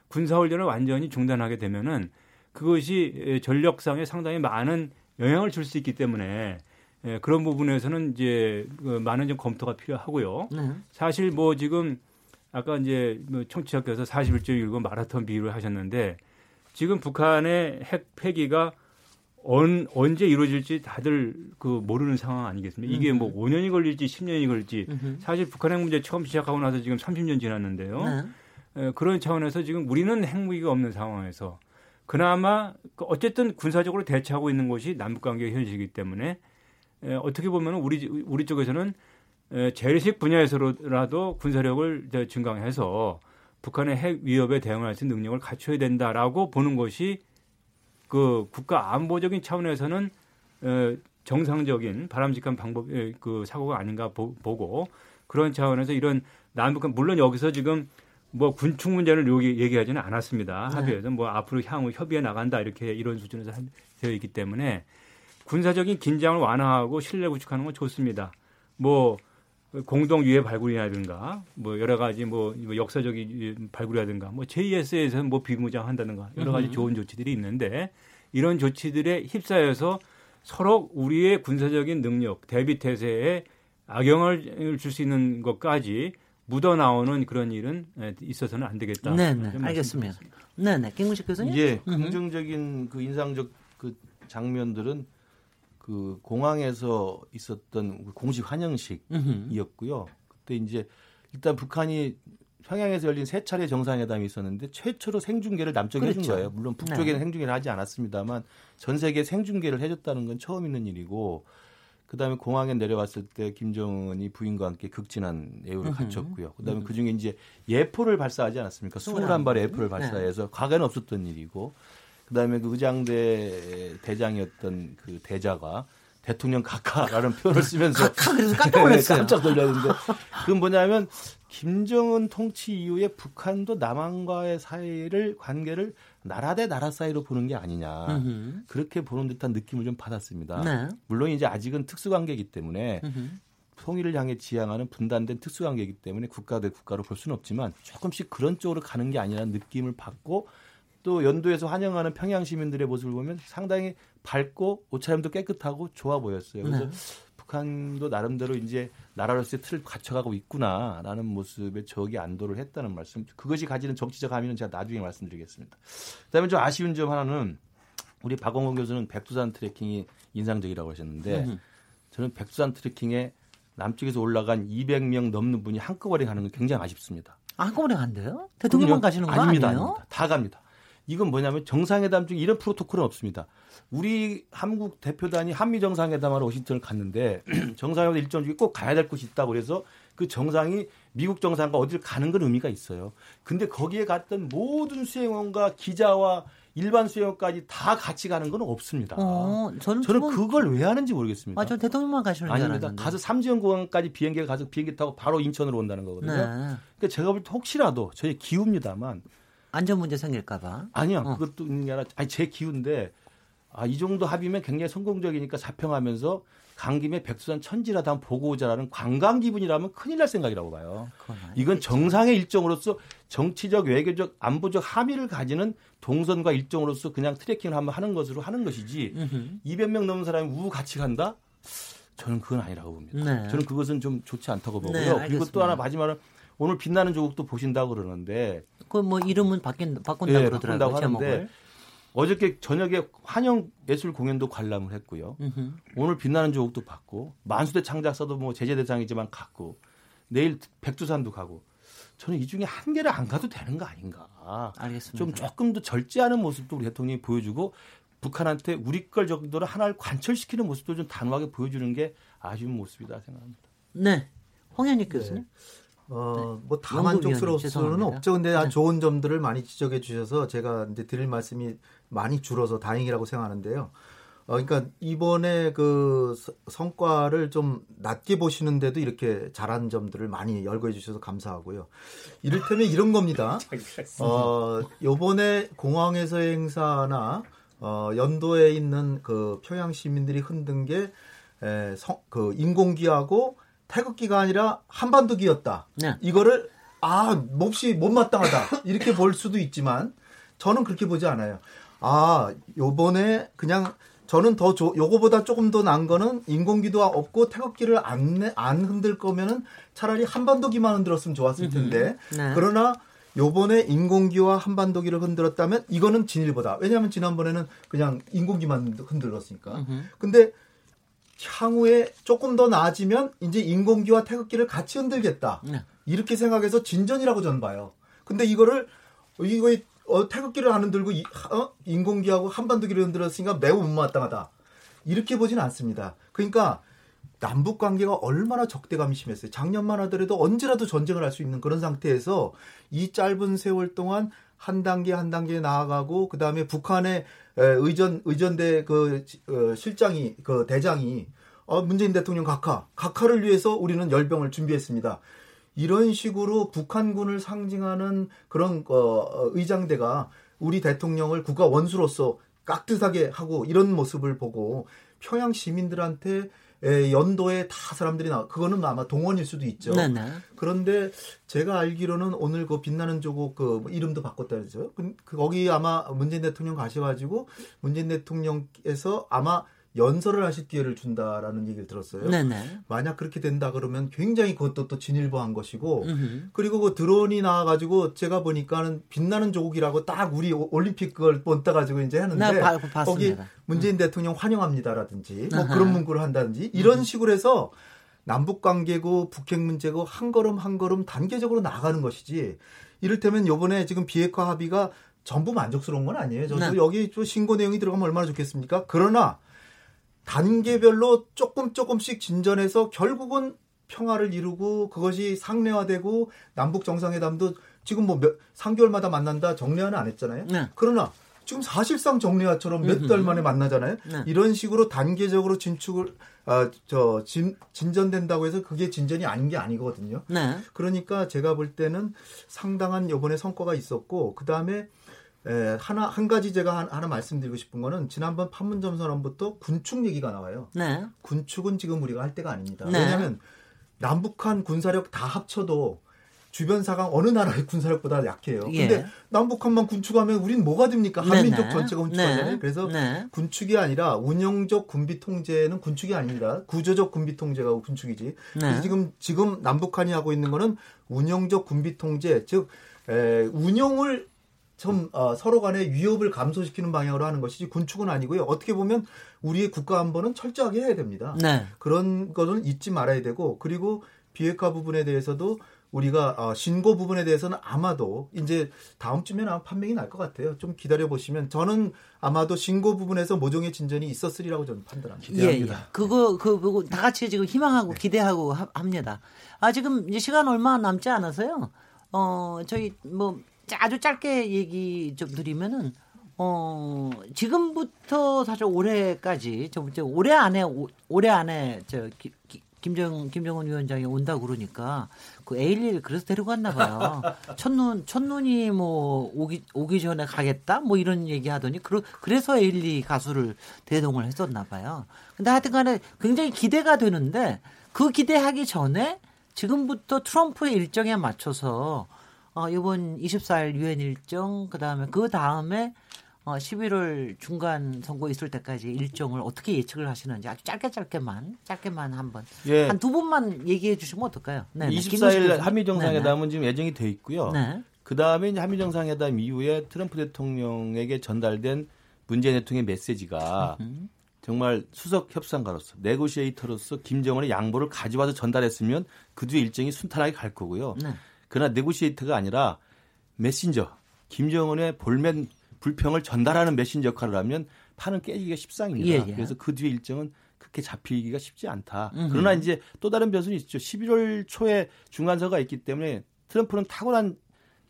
군사훈련을 완전히 중단하게 되면은 그것이 전력상에 상당히 많은 영향을 줄 수 있기 때문에 예, 그런 부분에서는 이제 그 많은 좀 검토가 필요하고요. 네. 사실 뭐 지금 아까 이제 뭐 청취자께서 41.19 마라톤 비유를 하셨는데 지금 북한의 핵 폐기가 언, 언제 이루어질지 다들 그 모르는 상황 아니겠습니까? 이게 뭐 5년이 걸릴지 10년이 걸릴지 사실 북한 핵 문제 처음 시작하고 나서 지금 30년 지났는데요. 네. 에, 그런 차원에서 지금 우리는 핵무기가 없는 상황에서 그나마 그 어쨌든 군사적으로 대처하고 있는 것이 남북 관계 현실이기 때문에 에, 어떻게 보면 우리 우리 쪽에서는 에, 재래식 분야에서라도 군사력을 증강해서 북한의 핵 위협에 대응할 수 있는 능력을 갖춰야 된다라고 보는 것이 그 국가 안보적인 차원에서는 에, 정상적인 바람직한 방법의 그 사고가 아닌가 보, 고 그런 차원에서 이런 남북한 물론 여기서 지금 뭐 군축 문제를 여기 얘기하지는 않았습니다. 네. 합의에서 뭐 앞으로 향후 협의해 나간다 이렇게 이런 수준에서 되어 있기 때문에 군사적인 긴장을 완화하고 신뢰 구축하는 건 좋습니다. 뭐 공동 유해 발굴이라든가 뭐 여러 가지 뭐, 뭐 역사적인 발굴이라든가 뭐 JS에서 뭐 비무장한다든가 여러 가지 좋은 조치들이 있는데 이런 조치들에 휩싸여서 서로 우리의 군사적인 능력 대비 태세에 악영을 줄 수 있는 것까지 묻어 나오는 그런 일은 있어서는 안 되겠다. 네, 네. 알겠습니다. 네, 네. 김구식 교수님. 예, 긍정적인 그 인상적 그 장면들은 그 공항에서 있었던 그 공식 환영식이었고요. 그때 이제 일단 북한이 평양에서 열린 세 차례 정상회담이 있었는데 최초로 생중계를 남쪽에 그렇죠. 해준 거예요. 물론 북쪽에는 네. 생중계를 하지 않았습니다만 전 세계 생중계를 해줬다는 건 처음 있는 일이고 그다음에 공항에 내려왔을 때 김정은이 부인과 함께 극진한 애우를 갖췄고요. 그다음에 그중에 이제 예포를 발사하지 않았습니까? 21발의 예포를 발사해서 네. 과거에는 없었던 일이고 그다음에 그 의장대 대장이었던 그 대자가 대통령 각하라는 표현을 쓰면서 [LAUGHS] 각하 그래서 깜짝 놀랐어요. 깜짝 놀랐는데 그건 뭐냐면 김정은 통치 이후에 북한도 남한과의 사이를 관계를 나라 대 나라 사이로 보는 게 아니냐 으흠. 그렇게 보는 듯한 느낌을 좀 받았습니다. 네. 물론 이제 아직은 특수관계이기 때문에 으흠. 통일을 향해 지향하는 분단된 특수관계이기 때문에 국가 대 국가로 볼 수는 없지만 조금씩 그런 쪽으로 가는 게 아니라는 느낌을 받고 또 연도에서 환영하는 평양 시민들의 모습을 보면 상당히 밝고 옷차림도 깨끗하고 좋아 보였어요. 그래서 네. 북한도 나름대로 이제 나라로서의 틀을 갖춰가고 있구나라는 모습에 저기 안도를 했다는 말씀. 그것이 가지는 정치적 함의는 제가 나중에 말씀드리겠습니다. 그다음에 좀 아쉬운 점 하나는 우리 박원곤 교수는 백두산 트레킹이 인상적이라고 하셨는데 저는 백두산 트레킹에 남쪽에서 올라간 200명 넘는 분이 한꺼번에 가는 건 굉장히 아쉽습니다. 한꺼번에 간대요? 대통령만 가시는 거 아닙니다, 아니에요? 아닙니다. 다 갑니다. 이건 뭐냐면 정상회담 중에 이런 프로토콜은 없습니다. 우리 한국 대표단이 한미 정상회담하러 워싱턴을 갔는데 [CLEARS THROAT] 정상회담 일정 중에 꼭 가야 될 곳이 있다고 그래서 그 정상이 미국 정상과 어디를 가는 건 의미가 있어요. 근데 거기에 갔던 모든 수행원과 기자와 일반 수행원까지 다 같이 가는 건 없습니다. 어, 저는, 저는 그걸 왜 하는지 모르겠습니다. 아, 저 대통령만 가시는 줄 아닙니다. 가서 삼지연 공항까지 비행기에 가서 비행기 타고 바로 인천으로 온다는 거거든요. 네. 그러니까 제가 볼 때 혹시라도 저희 기후입니다만 안전 문제 생길까봐. 아니요, 어. 그것도 있는 게 아니라, 아니 제 기운데 아, 이 정도 합의면 굉장히 성공적이니까 자평하면서 간 김에 백두산 천지라도 한번 보고 오자라는 관광 기분이라면 큰일 날 생각이라고 봐요. 이건 정상의 일정으로서 정치적, 외교적, 안보적 함의를 가지는 동선과 일정으로서 그냥 트레킹을 한번 하는 것으로 하는 것이지 으흠. 200명 넘는 사람이 우우 같이 간다? 저는 그건 아니라고 봅니다. 네. 저는 그것은 좀 좋지 않다고 보고요. 네, 그리고 또 하나 마지막으로 오늘 빛나는 조국도 보신다고 그러는데 그 뭐 이름은 바뀐 바꾼다고 네, 그러더라고요. 하는데 어저께 저녁에 환영 예술 공연도 관람을 했고요. 으흠. 오늘 빛나는 조국도 봤고 만수대 창작사도 뭐 제재 대상이지만 갔고 내일 백두산도 가고 저는 이 중에 한 개를 안 가도 되는 거 아닌가. 알겠습니다. 좀 조금 더 절제하는 모습도 우리 대통령이 보여주고 북한한테 우리 걸 정도로 하나를 관철시키는 모습도 좀 단호하게 보여주는 게 아쉬운 모습이다 생각합니다. 네. 홍현익 교수님. 네. 어, 뭐 다 만족스러울 수는 없죠. 근데 아, 좋은 점들을 많이 지적해 주셔서 제가 이제 드릴 말씀이 많이 줄어서 다행이라고 생각하는데요. 어, 그러니까 이번에 그 성과를 좀 낮게 보시는데도 이렇게 잘한 점들을 많이 열거해 주셔서 감사하고요. 이를테면 이런 겁니다. [LAUGHS] 어, 요번에 공항에서의 행사나 어, 연도에 있는 그 평양 시민들이 흔든 게 에, 성, 그 인공기하고 태극기가 아니라 한반도기였다. 네. 이거를 아 몹시 못마땅하다 이렇게 볼 수도 있지만 저는 그렇게 보지 않아요. 아 요번에 그냥 저는 더 조, 요거보다 조금 더 난 거는 인공기도 없고 태극기를 안, 안 흔들 거면은 차라리 한반도기만 흔들었으면 좋았을 텐데 네. 그러나 요번에 인공기와 한반도기를 흔들었다면 이거는 진일보다 왜냐하면 지난번에는 그냥 인공기만 흔들었으니까 근데 향후에 조금 더 나아지면 이제 인공기와 태극기를 같이 흔들겠다. 네. 이렇게 생각해서 진전이라고 저는 봐요. 근데 이거를 이거 어, 태극기를 안 흔들고 이, 어? 인공기하고 한반도기를 흔들었으니까 매우 못마땅하다. 이렇게 보지는 않습니다. 그러니까 남북 관계가 얼마나 적대감이 심했어요. 작년만 하더라도 언제라도 전쟁을 할 수 있는 그런 상태에서 이 짧은 세월 동안 한 단계 한 단계 나아가고 그 다음에 북한의 의전 의전대 그 어, 실장이 그 대장이 어, 문재인 대통령 각하 각하를 위해서 우리는 열병을 준비했습니다. 이런 식으로 북한군을 상징하는 그런 어, 의장대가 우리 대통령을 국가 원수로서 깍듯하게 하고 이런 모습을 보고 평양 시민들한테 에, 연도에 다 사람들이 나 그거는 아마 동원일 수도 있죠. 네네. 그런데 제가 알기로는 오늘 그 빛나는 조국 그 이름도 바꿨다 그러죠. 그, 그, 거기 아마 문재인 대통령 가셔가지고 문재인 대통령께서 아마 연설을 하실 기회를 준다라는 얘기를 들었어요. 네네. 만약 그렇게 된다 그러면 굉장히 그것도 또 진일보한 것이고 으흠. 그리고 그 드론이 나와가지고 제가 보니까는 빛나는 조국이라고 딱 우리 올림픽 그걸 본따 가지고 이제 하는데 네, 바, 거기 문재인 음. 대통령 환영합니다라든지 뭐 그런 문구를 한다든지 이런 식으로 해서 남북 관계고 북핵 문제고 한 걸음 한 걸음 단계적으로 나가는 것이지 이를테면 요번에 지금 비핵화 합의가 전부 만족스러운 건 아니에요. 저도 네. 여기 또 신고 내용이 들어가면 얼마나 좋겠습니까? 그러나 단계별로 조금 조금씩 진전해서 결국은 평화를 이루고 그것이 상례화되고 남북 정상회담도 지금 뭐 몇, 3개월마다 만난다 정례화는 안 했잖아요. 네. 그러나 지금 사실상 정례화처럼 몇 달 만에 만나잖아요. 네. 이런 식으로 단계적으로 진축을 아, 저 진, 진전된다고 해서 그게 진전이 아닌 게 아니거든요. 네. 그러니까 제가 볼 때는 상당한 요번에 성과가 있었고 그다음에 에, 하나 한 가지 제가 하나 말씀드리고 싶은 거는 지난번 판문점 선언부터 군축 얘기가 나와요. 네. 군축은 지금 우리가 할 때가 아닙니다. 네. 왜냐하면 남북한 군사력 다 합쳐도 주변 사강 어느 나라의 군사력보다 약해요. 예. 근데 남북한만 군축하면 우린 뭐가 됩니까? 한민족 네네. 전체가 군축하잖아요. 네. 그래서 네. 군축이 아니라 운영적 군비 통제는 군축이 아닙니다. 구조적 군비 통제가 군축이지. 네. 지금 지금 남북한이 하고 있는 거는 운영적 군비 통제, 즉 에, 운영을 좀 어, 서로 간의 위협을 감소시키는 방향으로 하는 것이지 군축은 아니고요. 어떻게 보면 우리의 국가 안보는 철저하게 해야 됩니다. 네. 그런 것은 잊지 말아야 되고 그리고 비핵화 부분에 대해서도 우리가 어, 신고 부분에 대해서는 아마도 이제 다음 주면 아마 판명이 날 것 같아요. 좀 기다려 보시면 저는 아마도 신고 부분에서 모종의 진전이 있었으리라고 저는 판단합니다. 기대합니다. 예, 예. 그거 그 그거 다 같이 지금 희망하고 네. 기대하고 하, 합니다. 아 지금 시간 얼마 남지 않아서요. 어 저희 뭐 아주 짧게 얘기 좀 드리면은 어 지금부터 사실 올해까지 저 올해 안에 올해 안에 저 기, 기, 김정 김정은 위원장이 온다 그러니까 그 에일리를 그래서 데리고 갔나 봐요. [LAUGHS] 첫눈 첫눈이 뭐 오기 오기 전에 가겠다 뭐 이런 얘기 하더니 그러, 그래서 에일리 가수를 대동을 했었나 봐요. 근데 하여튼간에 굉장히 기대가 되는데 그 기대하기 전에 지금부터 트럼프의 일정에 맞춰서 어 이번 24일 유엔 일정 그다음에 그 다음에 어, 11월 중간 선거 있을 때까지 일정을 어떻게 예측을 하시는지 아주 짧게 짧게만 짧게만 한번 예. 한두 분만 얘기해 주시면 어떨까요? 네, 24일 한미 정상회담은 지금 예정이 돼 있고요. 네. 그 다음에 이제 한미 정상회담 이후에 트럼프 대통령에게 전달된 문재인 대통령의 메시지가 정말 수석 협상가로서 네고시에이터로서 김정은의 양보를 가져와서 전달했으면 그 뒤에 일정이 순탄하게 갈 거고요. 네. 그러나 네고시에이터가 아니라 메신저 김정은의 볼멘 불평을 전달하는 메신저 역할을 하면 판은 깨지기가 십상입니다. 예, 예. 그래서 그 뒤에 일정은 그렇게 잡히기가 쉽지 않다. 음흠. 그러나 이제 또 다른 변수는 있죠. 11월 초에 중간선거가 있기 때문에 트럼프는 탁월한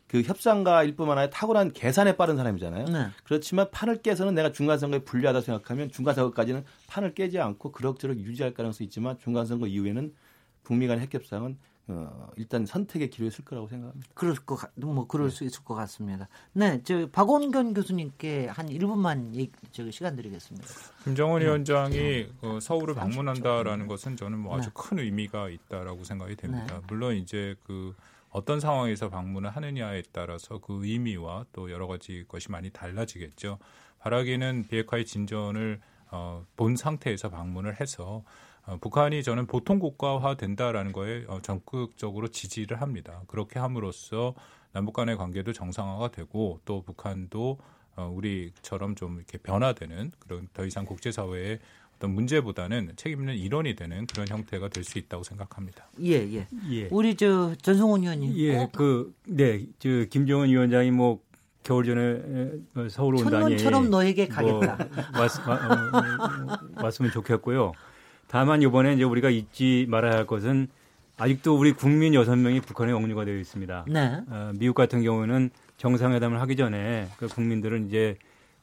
그 협상가일 뿐만 아니라 탁월한 계산에 빠른 사람이잖아요. 네. 그렇지만 판을 깨서는 내가 중간선거에 불리하다 생각하면 중간선거까지는 판을 깨지 않고 그럭저럭 유지할 가능성이 있지만 중간선거 이후에는 북미 간의 핵협상은 어, 일단 선택의 기로에 쓸 거라고 생각합니다. 그럴 것, 같, 뭐 그럴 네. 수 있을 것 같습니다. 네, 저 박원견 교수님께 한 1분만 얘기, 저 시간 드리겠습니다. 김정은 네. 위원장이 어, 서울을 방문한다라는 것은 저는 뭐 아주 네. 큰 의미가 있다라고 생각이 됩니다. 네. 물론 이제 그 어떤 상황에서 방문을 하느냐에 따라서 그 의미와 또 여러 가지 것이 많이 달라지겠죠. 바라기는 비핵화의 진전을 어, 본 상태에서 방문을 해서 어, 북한이 저는 보통 국가화 된다라는 거에 어, 적극적으로 지지를 합니다. 그렇게 함으로써 남북 간의 관계도 정상화가 되고 또 북한도 어, 우리처럼 좀 이렇게 변화되는 그런 더 이상 국제사회의 어떤 문제보다는 책임 있는 일원이 되는 그런 형태가 될 수 있다고 생각합니다. 예, 예. 예. 우리 저 전성훈 의원님. 예, 그, 네, 저 김정은 위원장이 뭐 겨울 전에 서울 온다니. 천문처럼 너에게 가겠다. 뭐, [LAUGHS] 왔, 어, 왔으면 좋겠고요. 다만 이번에 이제 우리가 잊지 말아야 할 것은 아직도 우리 국민 여섯 명이 북한에 억류가 되어 있습니다. 네. 어, 미국 같은 경우는 정상회담을 하기 전에 그 국민들은 이제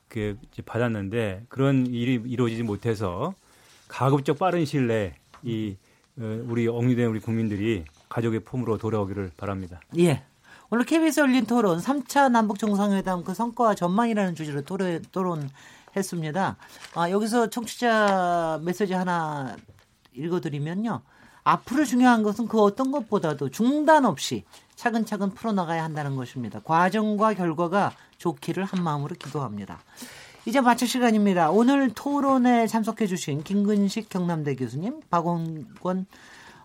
그 이제 받았는데 그런 일이 이루어지지 못해서 가급적 빠른 시일 내에 이 어, 우리 억류된 우리 국민들이 가족의 품으로 돌아오기를 바랍니다. 예. 오늘 KBS 열린 토론 3차 남북 정상회담 그 성과와 전망이라는 주제로 토론, 토론 했습니다. 아, 여기서 청취자 메시지 하나 읽어드리면요. 앞으로 중요한 것은 그 어떤 것보다도 중단 없이 차근차근 풀어나가야 한다는 것입니다. 과정과 결과가 좋기를 한마음으로 기도합니다. 이제 마칠 시간입니다. 오늘 토론에 참석해 주신 김근식 경남대 교수님, 박원권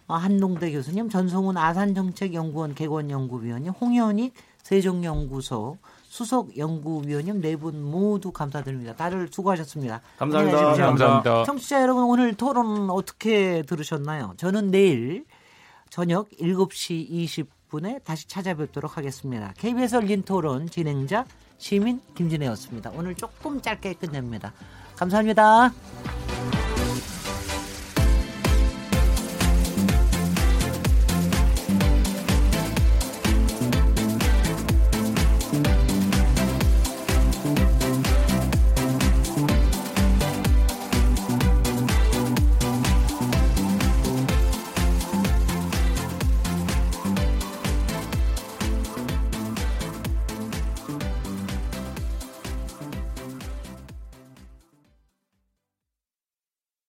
한동대 교수님, 전성훈 아산정책연구원 개원연구위원님, 홍현익 세종연구소 수석 연구위원님 네 분 모두 감사드립니다. 다들 수고하셨습니다. 감사합니다. 감사합니다. 청취자 여러분 오늘 토론 어떻게 들으셨나요? 저는 내일 저녁 7시 20분에 다시 찾아뵙도록 하겠습니다. KBS 열린 토론 진행자 시민 김진혜였습니다. 오늘 조금 짧게 끝냅니다. 감사합니다.